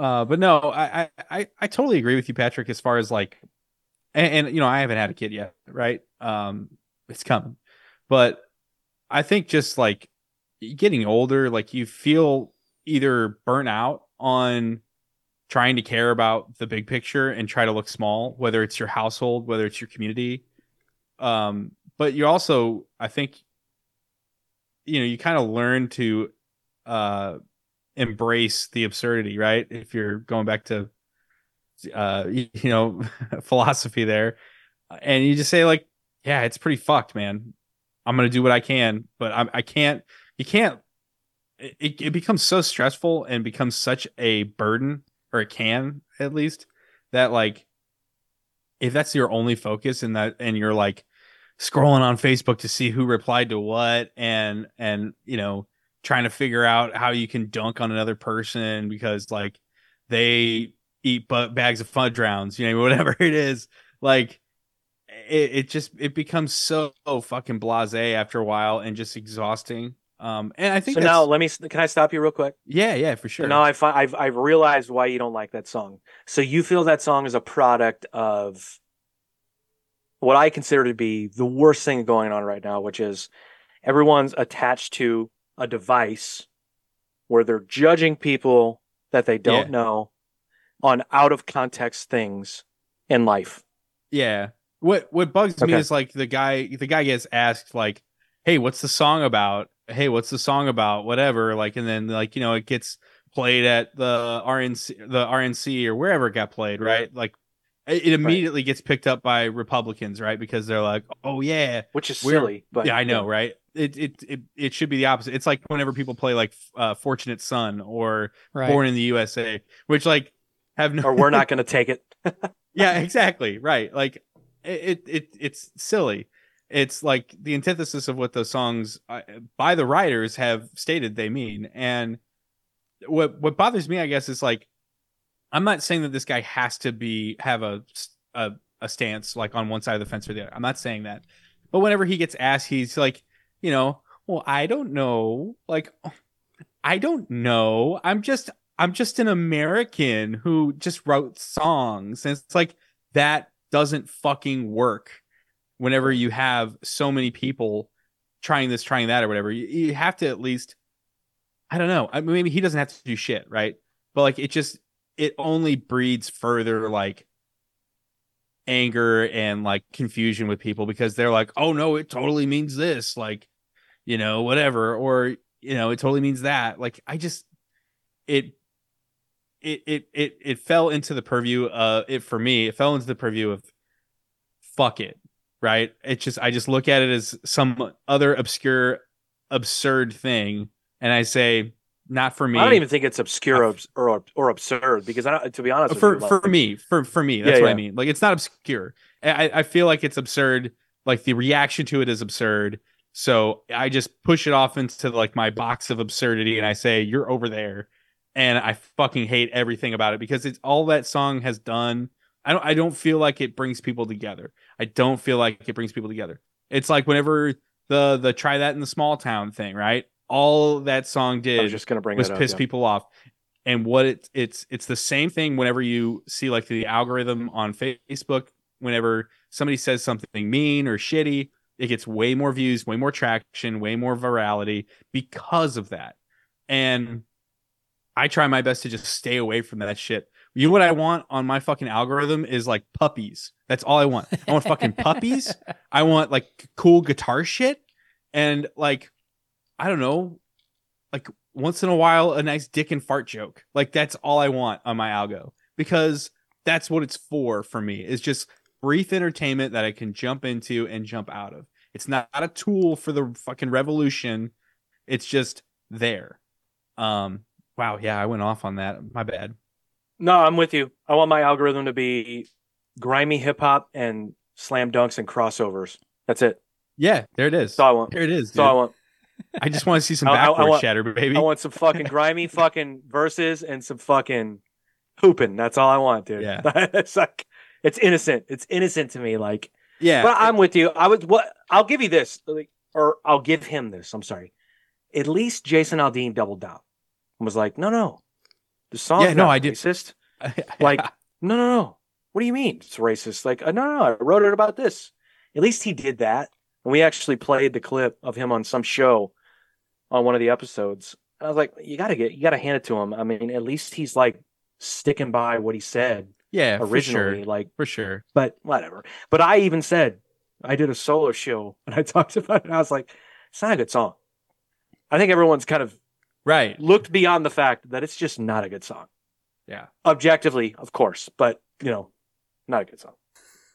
Uh, but no, I, I, I, I totally agree with you, Patrick. As far as like, and, and you know, I haven't had a kid yet, right? Um, it's coming, but I think just like getting older, like you feel either burnt out on trying to care about the big picture and try to look small, whether it's your household, whether it's your community. Um, but you also, I think, you know, you kind of learn to, uh, embrace the absurdity, right? If you're going back to uh you, you know philosophy there and you just say like yeah it's pretty fucked man i'm gonna do what i can but i, I can't you can't it, it becomes so stressful and becomes such a burden or it can at least that like if that's your only focus and that and you're like scrolling on facebook to see who replied to what and and you know trying to figure out how you can dunk on another person because like they eat bu- bags of fudge rounds, you know, whatever it is. Like it, it just it becomes so fucking blasé after a while and just exhausting. Um, and I think so now let me. Can I stop you real quick? yeah, yeah, for sure. So now I find I've I've realized why you don't like that song. So you feel that song is a product of what I consider to be the worst thing going on right now, which is everyone's attached to a device where they're judging people that they don't Yeah. know on out of context things in life. Yeah. What what bugs me is like the guy the guy gets asked like, "Hey, what's the song about? Hey, what's the song about? Whatever." Like and then like, you know, it gets played at the RNC the RNC or wherever it got played, right? Like it, immediately gets picked up by Republicans, right? Because they're like, "Oh yeah, Which is We're- silly, but yeah, I know, right? It, it it it should be the opposite. It's like whenever people play like uh, Fortunate Son or Right. Born in the USA, which like have no Or we're not going to take it. yeah exactly right like it, it it it's silly it's like the antithesis of what those songs uh, by the writers have stated they mean. And what what bothers me i guess is like i'm not saying that this guy has to be have a a, a stance like on one side of the fence or the other. I'm not saying that. But whenever he gets asked he's like you know well i don't know like i don't know. I'm just i'm just an american who just wrote songs. And it's like that doesn't fucking work whenever you have so many people trying this trying that or whatever you, you have to at least i don't know I mean, maybe he doesn't have to do shit right? But like it just it only breeds further like anger and like confusion with people because they're like oh no it totally means this like you know whatever or you know it totally means that. Like i just it it it it, it fell into the purview uh it for me it fell into the purview of fuck it right? It's just i just look at it as some other obscure absurd thing. And i say not for me. I don't even think it's obscure uh, or or, or absurd because I don't, to be honest, for you, for like- me for for me that's Yeah, what i mean. Like it's not obscure. I, I feel like it's absurd. Like the reaction to it is absurd. So i just push it off into like my box of absurdity and i say you're over there. And i fucking hate everything about it because it's all that song has done i don't i don't feel like it brings people together i don't feel like it brings people together it's like whenever the the try that in the small town thing right all that song did I was just to bring was that up, piss yeah. people off and what it, it's it's the same thing whenever you see like the algorithm on facebook whenever somebody says something mean or shitty, it gets way more views, way more traction, way more virality because of that. And I try my best to just stay away from that shit. You know what I want on my fucking algorithm is like puppies. That's all I want. I want fucking puppies. I want like cool guitar shit and like I don't know, like once in a while a nice dick and fart joke. Like that's all I want on my algo because that's what it's for for me. Is just brief entertainment that I can jump into and jump out of. It's not a tool for the fucking revolution. It's just there. Um wow, yeah, I went off on that. My bad. No, I'm with you. I want my algorithm to be grimy hip hop and slam dunks and crossovers. That's it. Yeah, there it is. That's all I want. There it is. That's all I want. I just want to see some I- I- I want- shatter, baby. I want some fucking grimy fucking verses and some fucking hooping. That's all I want, dude. Yeah. it's like it's innocent. It's innocent to me. Like, yeah, but I'm with you. I would what I'll give you this, like, or I'll give him this. I'm sorry. At least Jason Aldean doubled down and was like, no, no, the song. Yeah, no, I did- Racist. Like, no, no, no. What do you mean it's racist? Like, uh, no, no, no, I wrote it about this. At least he did that. And we actually played the clip of him on some show on one of the episodes. And I was like, you gotta get, you gotta hand it to him. I mean, at least he's like sticking by what he said yeah, for originally. sure. Like, For sure. but whatever. But I even said I did a solo show and I talked about it. And I was like, it's not a good song. I think everyone's kind of Right. looked beyond the fact that it's just not a good song. Yeah. Objectively, of course, but you know, not a good song.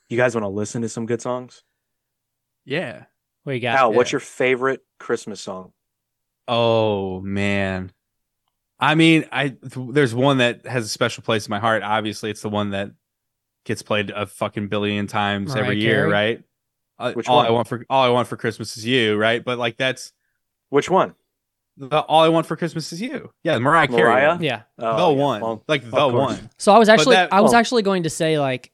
You guys want to listen to some good songs? Yeah. What you got? Al, what's your favorite Christmas song? Oh man. I mean, I th- there's one that has a special place in my heart. Obviously, it's the one that gets played a fucking billion times Mariah every year, Carey? right? Uh, Which all one? I want for all I want for Christmas is you, right? But like that's Which one? The all I want for Christmas is you. Yeah, Mariah Carey. Mariah? one. Yeah. Oh, the yeah, one, well, like the one. So I was actually, that- I was oh. actually going to say like,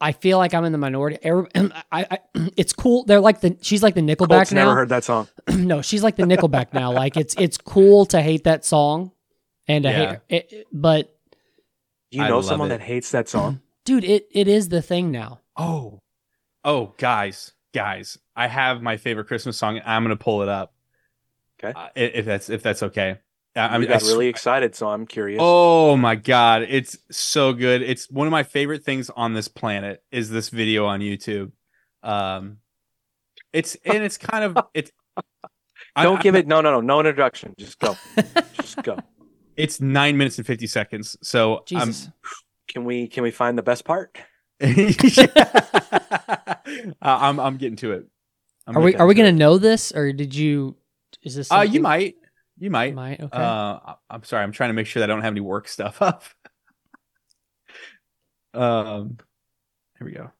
I feel like I'm in the minority. I, I, it's cool. They're like the, she's like the Nickelback Colt's now. never heard that song. no, she's like the Nickelback now. Like it's, it's cool to hate that song, and to Yeah. hate, it, it- but Do you know love someone it. that hates that song? dude, it, it is the thing now. Oh, oh, guys, guys, I have my favorite Christmas song. I'm gonna pull it up. Okay. Uh, if that's if that's okay. I, I I'm got I really excited, so I'm curious. Oh my god, it's so good. It's one of my favorite things on this planet is this video on YouTube. Um it's and it's kind of it's Don't I- give it. No, no, no, no introduction. Just go. Just go. It's 9 minutes and 50 seconds. So Jesus. Can we can we find the best part? I'm uh, I'm I'm getting to it. I'm Are we, are we to it. gonna know this, or did you? Is this? Uh you might. You might. Might. Okay. Uh I- I'm sorry. I'm trying to make sure that I don't have any work stuff up. um here we go.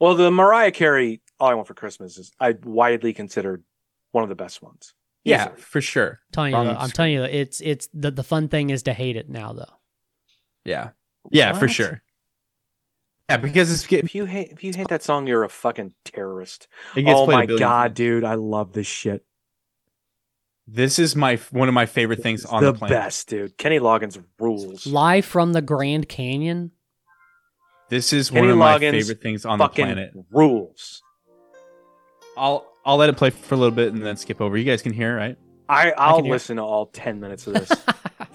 Well, the Mariah Carey "All I Want for Christmas" is I widely considered one of the best ones. Yeah, Easily. for sure. telling you, though, I'm telling you, it's it's the the fun thing is to hate it now, though. Yeah. Yeah, for sure. Yeah, because it's it, If you hate if you hate that song, you're a fucking terrorist. Oh my god, times. dude, I love this shit. This is my one of my favorite things on the the, planet. best, dude. Kenny Loggins rules. Live from the Grand Canyon. This is Kenny one of my favorite things on the planet. rules. I'll I'll let it play for a little bit and then skip over. You guys can hear, it, right? I I'll can hear- listen to all ten minutes of this.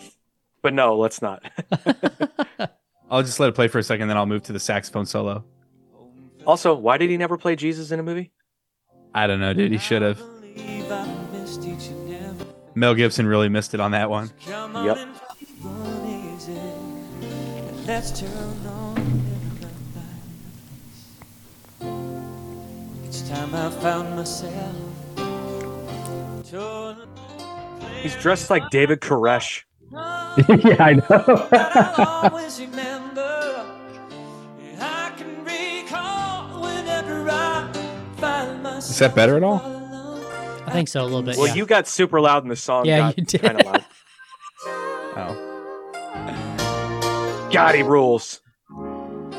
but no, let's not. I'll just let it play for a second, then I'll move to the saxophone solo. also, why did he never play Jesus in a movie? I don't know, dude. He should have. Mel Gibson really missed it on that one. Yep. Let's turn on. Each time I found myself. He's dressed like David Koresh. yeah, I know. I'll always remember. I can recall whenever I find myself. Is that better at all? I think so a little bit. Well, yeah. you got super loud in the song. Yeah, got you did. Kind of loud. Oh. God, he rules. And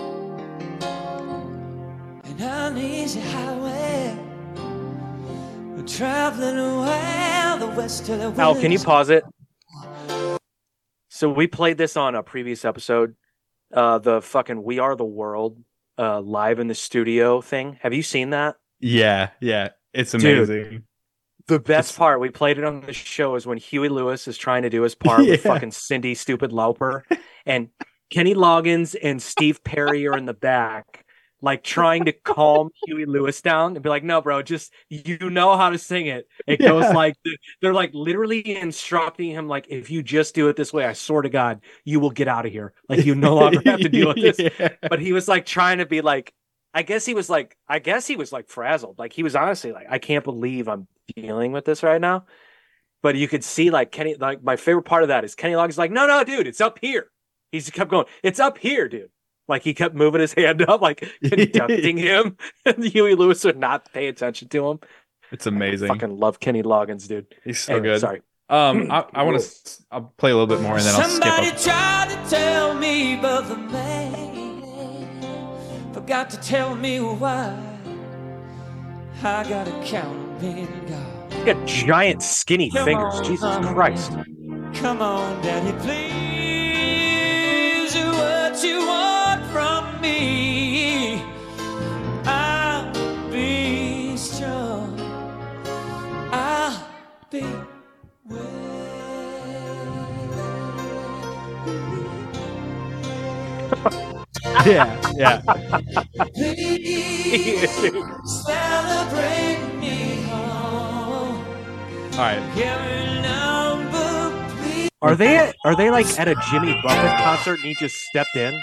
An uneasy highway. We're traveling away the west to the Al, can you pause it? So we played this on a previous episode. Uh, the fucking "We Are the World" uh, live in the studio thing. Have you seen that? Yeah, yeah. It's Dude. The best part, we played it on the show, is when Huey Lewis is trying to do his part with fucking Cyndi Stupid Lauper, and Kenny Loggins and Steve Perry are in the back, like trying to calm Huey Lewis down and be like, "No, bro, just you know how to sing it." It goes like they're like literally instructing him, like, "If you just do it this way, I swear to God, you will get out of here. Like you no longer have to deal with this." Yeah. But he was like trying to be like, I guess he was like, I guess he was like frazzled. Like he was honestly like, I can't believe I'm dealing with this right now. But you could see like Kenny, like my favorite part of that is Kenny Loggins like, no, no, dude, it's up here. He just kept going, it's up here, dude. Like he kept moving his hand up, like conducting him, and Huey Lewis would not pay attention to him. It's amazing. I fucking love Kenny Loggins, dude. He's so Anyway, good. Sorry. Um, I, I want to. I'll play a little bit more and then I'll Somebody skip. Up. tried to tell me, but the man forgot to tell me why. I gotta count on being God. Got giant skinny Come fingers. on, Jesus. Christ. Come on, Daddy, please. Yeah, yeah. Celebrate me home. All right. Number. Are they are they like at a Jimmy Buffett concert and he just stepped in?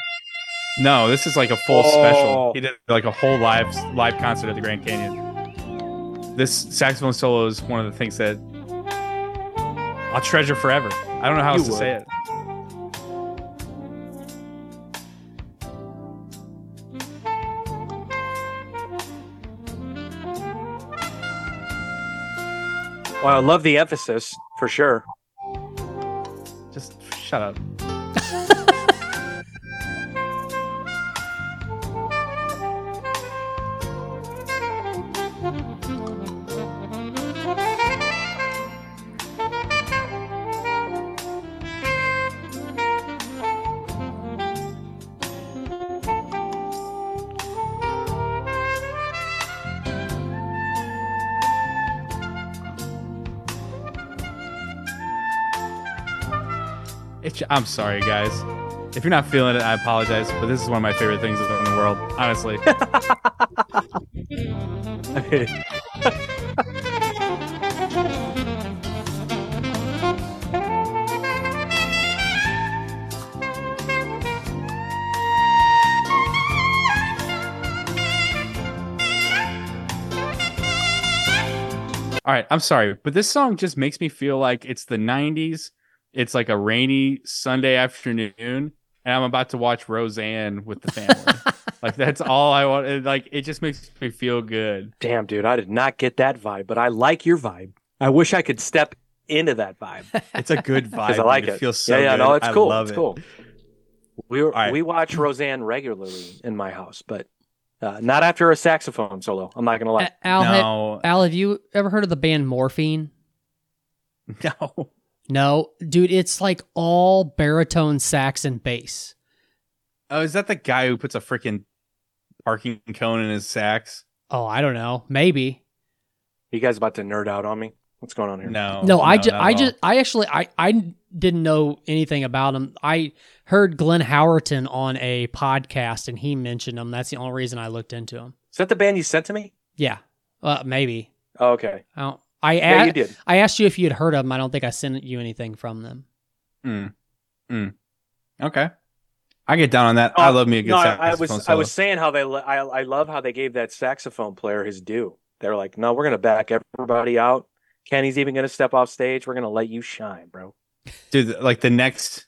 No, this is like a full Oh. special. He did like a whole live live concert at the Grand Canyon. This saxophone solo is one of the things that I'll treasure forever. I don't know how You else to say it. Well, I love the emphasis for sure. Just shut up. I'm sorry, guys. If you're not feeling it, I apologize, but this is one of my favorite things in the world, honestly. All right, I'm sorry, but this song just makes me feel like it's the 90s. It's like a rainy Sunday afternoon, and I'm about to watch Roseanne with the family. like that's all I want. and, Like it just makes me feel good. Damn, dude, I did not get that vibe, but I like your vibe. I wish I could step into that vibe It's a good vibe. I like dude. it. feels so yeah, yeah, good. no, it's I cool. love it's it. cool. We were, right. we watch Roseanne regularly in my house, but uh, not after a saxophone solo. I'm not gonna lie. A- Al, ha- No, Al, have you ever heard of the band Morphine? no. No, dude, it's like all baritone sax and bass. Oh, is that the guy who puts a freaking parking cone in his sax? Oh, I don't know. Maybe. You guys about to nerd out on me? What's going on here? No, no, I just, not I just, I actually, I, I didn't know anything about him. I heard Glenn Howerton on a podcast, and he mentioned him. That's the only reason I looked into him. Is that the band you sent to me? Yeah, uh, maybe. Oh, okay. I don't. I Yeah, a- you did. I asked you if you'd heard of them. I don't think I sent you anything from them. Mm. Mm. Okay. I get down on that. I love me a good no, I- saxophone I was I was saying how they I I love how they gave that saxophone player his due. They're like, no, we're gonna back everybody out. Kenny's even gonna step off stage. We're gonna let you shine, bro. dude like the next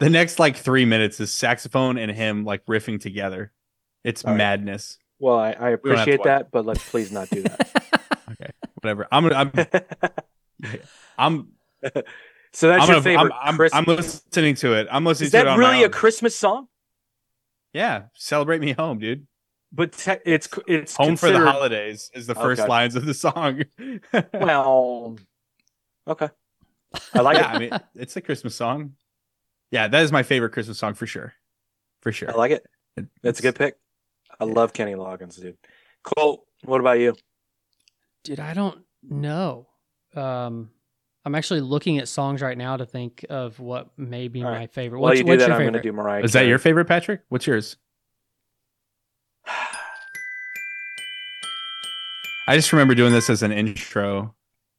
the next like three minutes is saxophone and him like riffing together it's All right. madness Well, I, I don't have to appreciate watch that, but let's please not do okay whatever i'm i'm i'm so that's I'm, your gonna, favorite I'm, I'm, I'm listening to it i'm listening Is to it that really a. Christmas song? yeah celebrate me home dude But te- it's it's home for the holidays is the first Okay. lines of the song Well, okay. I like yeah it. i mean it's a christmas song yeah that is my favorite christmas song for sure for sure I like it. That's a good pick. I love Kenny Loggins, dude. Colt, what about you? Dude, I don't know. Um, I'm actually looking at songs right now to think of what may be All my right. favorite. While What's, you do what's that, your I'm favorite? going to do Mariah. Is that your favorite, Patrick? What's yours? I just remember doing this as an intro.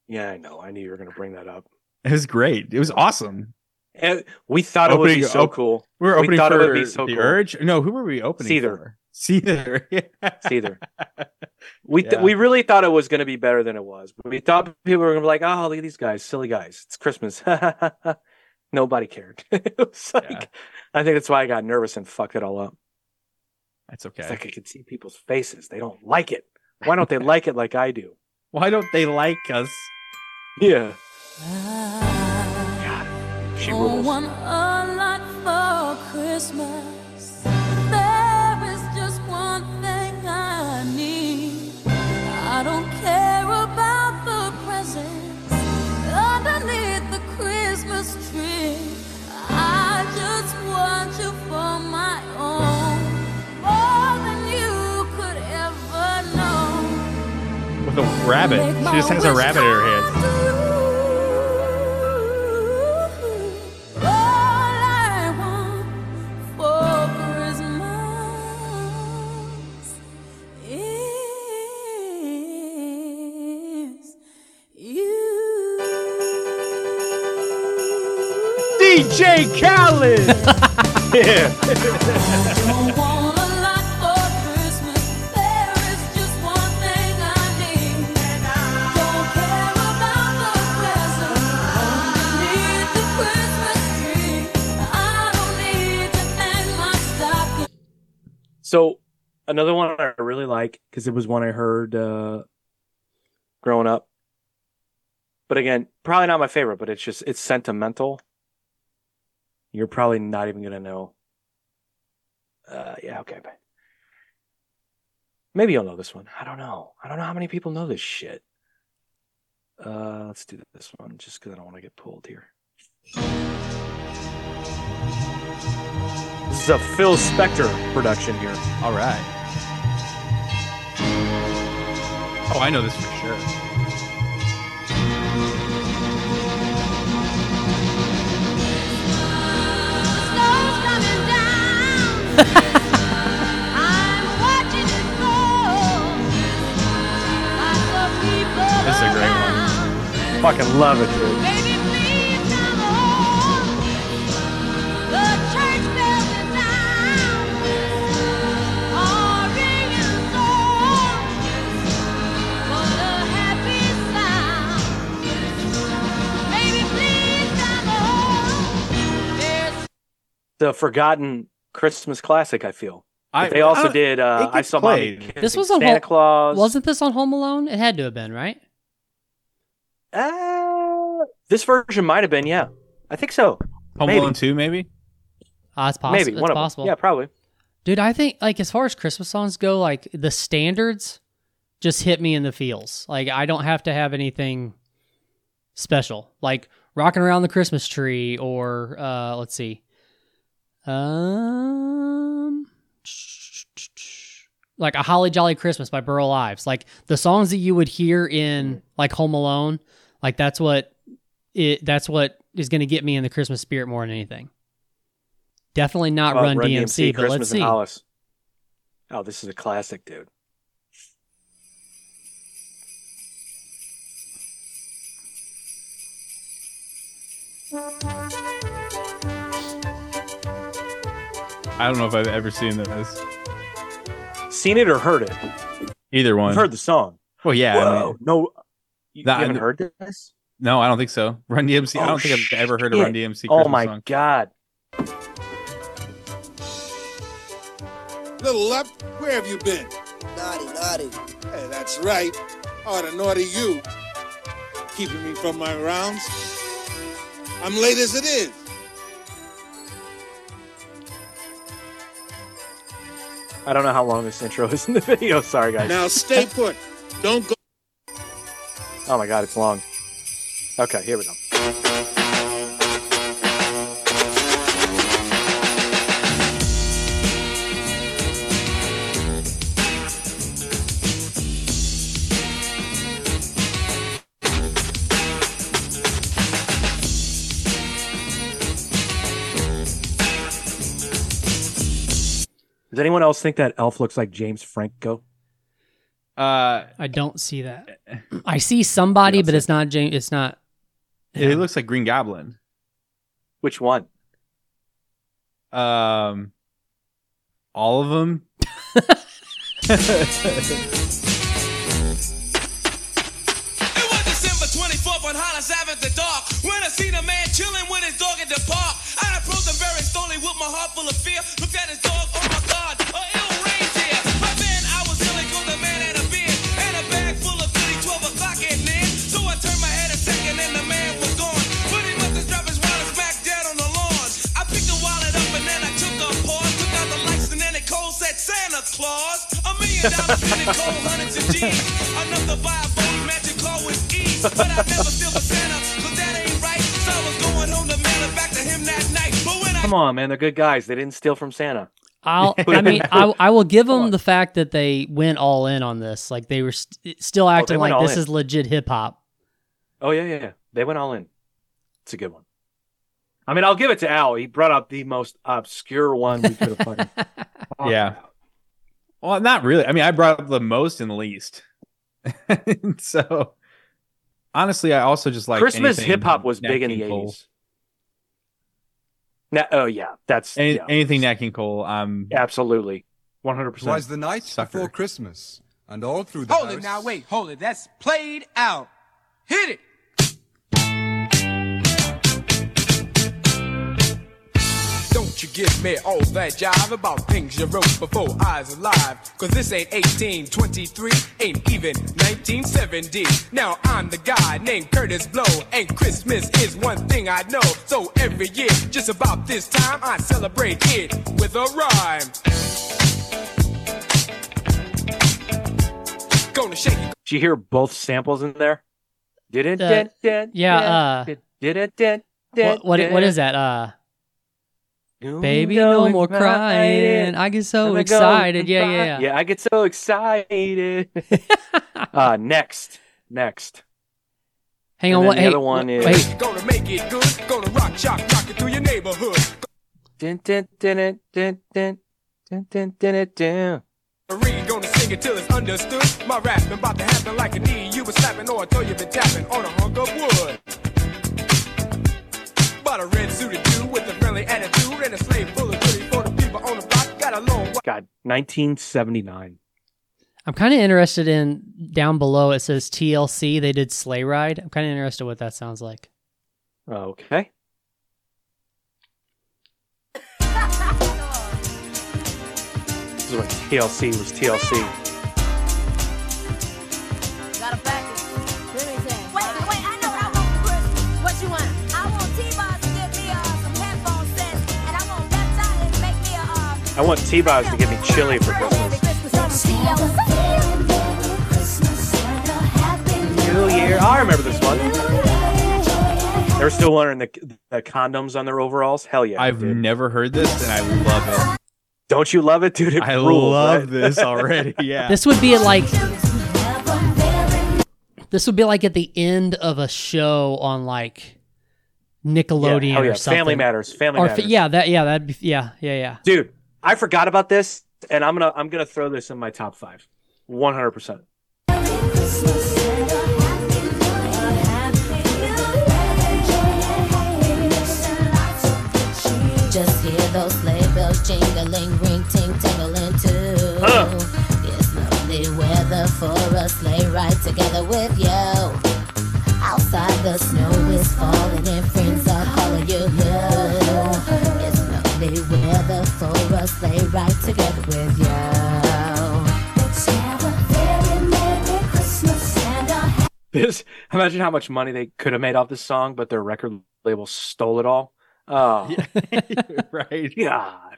Yeah, I know. I knew you were going to bring that up. It was great. It was awesome. And we thought it would be so op- cool. We were We opening thought it for would be so the cool. Urge. No, who were we opening Seether. for? Seether. It's either. We th- Yeah. we really thought it was going to be better than it was. We thought people were going to be like, "Oh, look at these guys, silly guys. It's Christmas." Nobody cared. it was like, Yeah. I think that's why I got nervous and fucked it all up. That's okay. It's like I could see people's faces. They don't like it. Why don't they like it like I do? Why don't they like us? Yeah. She Oh, rules. want a rabbit. She just has a rabbit in her hand. All I want for Christmas is you. DJ Khaled. Yeah. So another one I really like because it was one I heard uh, growing up. But again, probably not my favorite, but it's just it's sentimental. You're probably not even gonna know. Uh, yeah, okay, maybe you'll know this one. I don't know. I don't know how many people know this shit. Uh, let's do this one just because I don't want to get pulled here. A Phil Spector production here. All right. Oh, I know this for sure. This is a great one. Fucking love it, dude. The forgotten Christmas classic. I feel. I- they also I- did. Uh, I saw Mommy played. This was on Santa Home- Claus. Wasn't this on Home Alone? It had to have been, right? Uh, this version might have been. Yeah, I think so. Home Maybe. Alone 2, maybe? Ah, it's possible. Maybe it's one of possible. them. Yeah, probably. Dude, I think like as far as Christmas songs go, like the standards just hit me in the feels. Like I don't have to have anything special. Like rocking around the Christmas tree or uh let's see. Um like a Holly Jolly Christmas by Burl Ives. Like the songs that you would hear in like Home Alone, like that's what it that's what is going to get me in the Christmas spirit more than anything. Definitely not Uh, Run, DMC, but Christmas let's see. Hollis. Oh, this is a classic, dude. I don't know if I've ever seen this. Seen it or heard it? Either one. I've heard the song. Well, yeah. I Whoa, mean, no, you, That- you haven't heard this? no, I don't think so. Run DMC. I Oh, don't think I've ever heard a Run. DMC Christmas Oh my song. god! Little left, where have you been? Naughty, naughty. Hey, that's right. Oh, the naughty you. Keeping me from my rounds. I'm late as it is. I don't know how long this intro is in the video. Sorry, guys. Now stay put. Don't go. Oh my god, it's long. Okay, here we go. Anyone else think that elf looks like James Franco? Uh, I don't see that. I see somebody, but it's not James. It's not. it looks like Green Goblin. Which one? Um, all of them. It was December 24th on Hollis Avenue, the dark. When I seen a man chilling with his dog in the park, I approached him very slowly with my heart full of fear. Looked at his dog, oh my Come on, man, they're good guys. They didn't steal from Santa. I'll. I mean, I, I will give them the fact that they went all in on this. Like they were st- still oh, acting went like this in. is legit hip hop. Oh yeah, yeah, yeah. They went all in. It's a good one. I mean, I'll give it to Al. He brought up the most obscure one we could have fucking. Yeah. Well, not really. I mean, I brought up the most and the least. so, honestly, I also just like Christmas hip hop was Nat big in the eighties. Na- oh yeah, that's Any, yeah, Anything Nat King Cole. Um, absolutely, one hundred percent. Twas the night Sucker. before Christmas, and all through the Hold house. it now, wait, hold it. That's played out. Hit it. You give me all that jive about things you wrote before I was alive. Cause this ain't 1823, ain't even 1970. Now I'm the guy named Kurtis Blow, and Christmas is one thing I know. So every year, just about this time, I celebrate it with a rhyme. Gonna shake it. Did you hear both samples in there? Didn't Uh, yeah, uh, didn't didn't What what, what is that? Uh, baby, no more crying. I get so excited. Yeah, yeah, yeah. Yeah, I get so excited. uh next. Next. Hang And on. What? the Hey, other one is- wait. Gonna make it good. Gonna rock, shock, rock it through your neighborhood. Dun, dun, dun, dun, dun, dun, dun, dun, dun, dun. Reed gonna sing it till it's understood. My rapping about to happen like a knee you was slapping or a toe you been tapping on a hunk of wood. But a red suited dude with a friendly attitude and a slave full of goodies for the people on the block. Got a long God, 1979. I'm kind of interested in down below. It says TLC. They did Sleigh Ride. I'm kind of interested what that sounds like. Okay. This is when TLC was TLC. I want T-Boz to give me chili for Christmas. New Year. Oh, I remember this one. They were still wearing the, the condoms on their overalls. Hell yeah. I've dude. never heard this, and I love it. Don't you love it, dude? It I rules, love right? this already. Yeah. This would be like this would be like at the end of a show on like Nickelodeon Yeah, yeah. or something. Family Matters. Family or Matters. yeah, that yeah, that'd be yeah, yeah, yeah. Dude, I forgot about this, and I'm gonna I'm gonna throw this in my top five. One hundred percent. Just hear those sleigh bells jingling, ring, ting, tingling too. Huh. It's lovely weather for a sleigh ride together with you. Outside the snow is falling and friends are calling you. It's lovely weather for a sleigh ride together with you. Let's have a very merry Christmas and a This imagine how much money they could have made off this song, but their record label stole it all. Oh, right. God.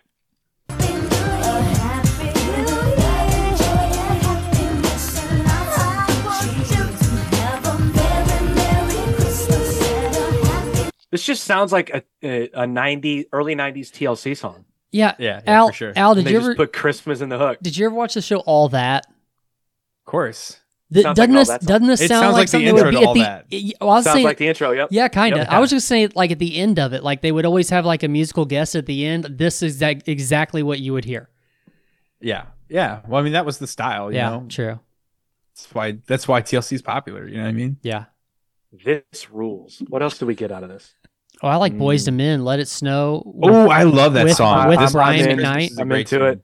This just sounds like a a, a 90 early 90s TLC song. Yeah, Yeah, yeah, Al, for sure. Al, did they you just ever put Christmas in the hook? did you ever watch the show All That? Of course. Th- Sounds like doesn't All this That doesn't this It sound like, like something intro that would to be at All the? That. Well, I was Sounds saying, like the intro. Yep. yeah, kind of. Yep. I was just saying, like at the end of it, like they would always have like a musical guest at the end. This is exact, exactly what you would hear. Yeah, yeah. Well, I mean, that was the style. You yeah, know? true. That's why that's why TLC is popular. You know what I mean? Yeah. This rules. What else do we get out of this? Oh, I like Boys to Mm. Men. Let it snow. Oh, I love that with, song. with This- Brian this- McKnight. this is a I'm into song. it.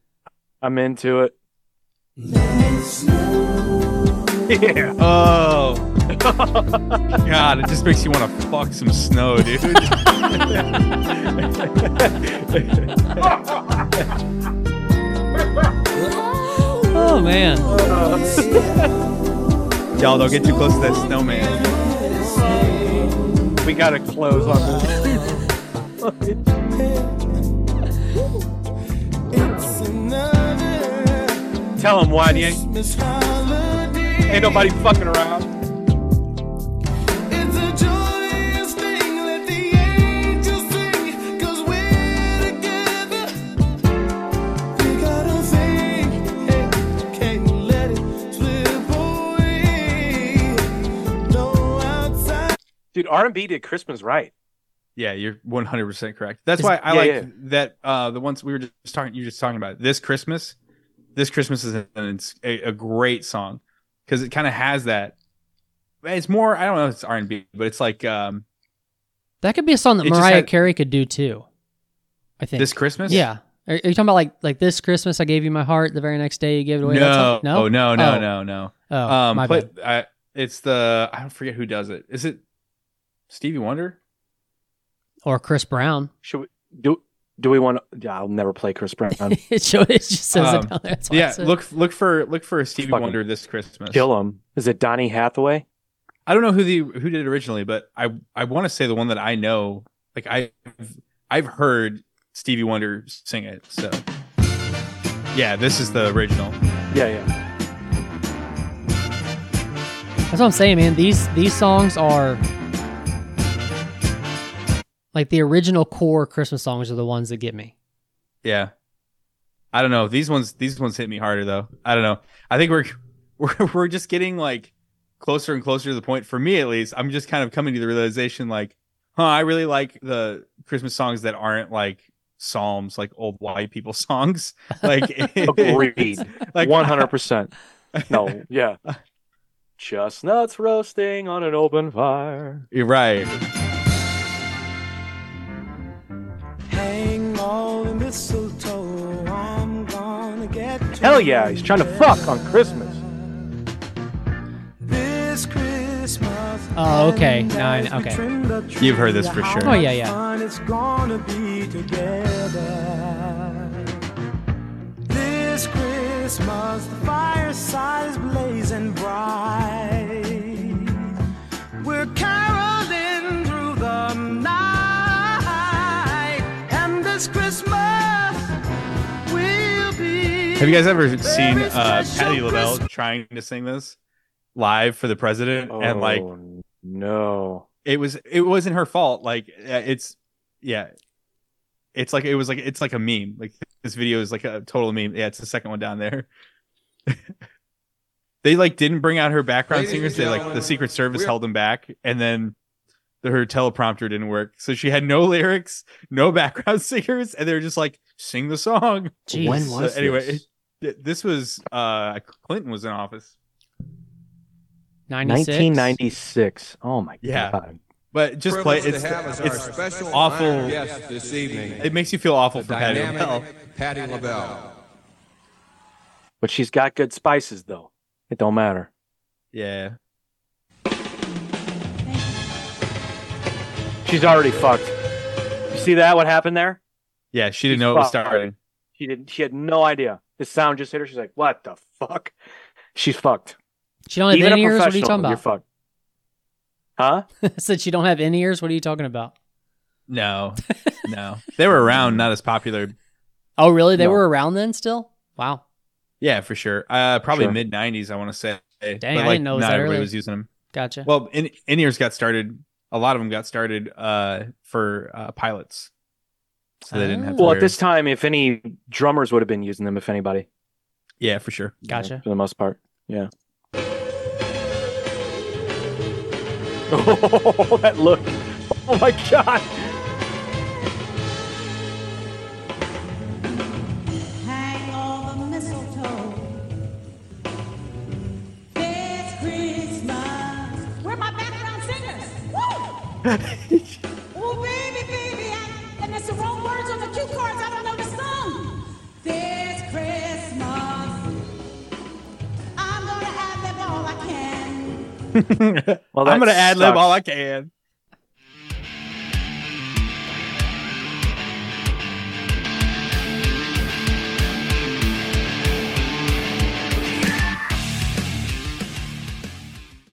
I'm into it. Yeah. Oh. God, it just makes you want to fuck some snow, dude. Oh man. Y'all don't get too close to that snowman. We gotta close on this. Tell him ain't, ain't nobody fucking around. Dude, R&B did Christmas right. Yeah, you're 100% correct. That's why I yeah, like yeah. that uh the ones we were just talking you were just talking about. This Christmas, this Christmas is an, a, a great song cuz it kind of has that it's more I don't know if it's R&B, but it's like um That could be a song that Mariah had- Carey could do too. I think. this Christmas? Yeah. Are, are you talking about like like this Christmas? I gave you my heart. The very next day, you gave it away. That No, song? no, no, no, Oh. no, no. Oh, um, my play, I, it's the I don't forget who does it. Is it Stevie Wonder? Or Chris Brown. Should we do? Do we want? to... I'll never play Chris Brown. it, show, it just says Um, it down there. That's yeah, look look for look for a Stevie Fucking Wonder this Christmas. Kill him. Is it Donny Hathaway? I don't know who the who did it originally, but I I want to say the one that I know. Like I've I've heard Stevie Wonder sing it. So yeah, this is the original. Yeah, yeah. That's what I'm saying, man. These these songs are like the original core Christmas songs are the ones that get me. Yeah. I don't know. These ones these ones hit me harder though. I don't know. I think we're we're we're just getting like closer and closer to the point for me at least. I'm just kind of coming to the realization like, huh, I really like the Christmas songs that aren't like psalms, like old white people songs. Like Agreed. like One hundred percent. No, yeah. Chestnuts roasting on an open fire. You're right. Mistletoe, I'm gonna get Hell yeah, he's trying to fuck on Christmas. this Christmas. Oh, okay. Now I, okay. You've heard this for sure. Oh yeah, yeah. Fun it's gonna be together. This Christmas, the fireside is blazing bright. We're caroling Have you guys ever seen uh, Patti LaBelle trying to sing this live for the president? and like, Oh, no. it was it wasn't her fault. Like, uh, it's yeah, it's like it was like it's like a meme. Like this video is like a total meme. Yeah, it's the second one down there. they like didn't bring out her background Ladies singers. They like the Secret Service we're- held them back, and then the, her teleprompter didn't work, so she had no lyrics, no background singers, and they were just like sing the song. Jeez. When So was anyway, this? It- this was uh Clinton was in office. 96. 1996. Oh my Yeah. god. But just play Privileged it's to our it's special awful. honored guest this evening. It makes you feel awful the for Patti dynamic LaBelle. Patti LaBelle. But she's got good spices though. It don't matter. Yeah. She's already fucked. You see that? What happened there? Yeah, she didn't She's know it was fucked. starting. She didn't. She had no idea. The sound just hit her. She's like, "What the fuck?" She's fucked. She don't have Even a in ears. What are you talking about? You're fucked. Huh? I said she don't have in ears. What are you talking about? No. No. They were around, not as popular. Oh, really? They No. were around then still? Wow. Yeah, for sure. Uh probably Sure. mid nineties, I want to say. Dang, but I didn't know it not that everybody early. was using them. Gotcha. Well, in in ears got started. A lot of them got started uh for uh pilots. So they didn't have. well, at this time, if any drummers would have been using them, if anybody, Yeah, for sure. Gotcha. for the most part, yeah. Oh, that look! Oh my god! Hang all the mistletoe. It's Christmas. Where are my background singers? Woo! Well, I'm gonna ad lib all I can.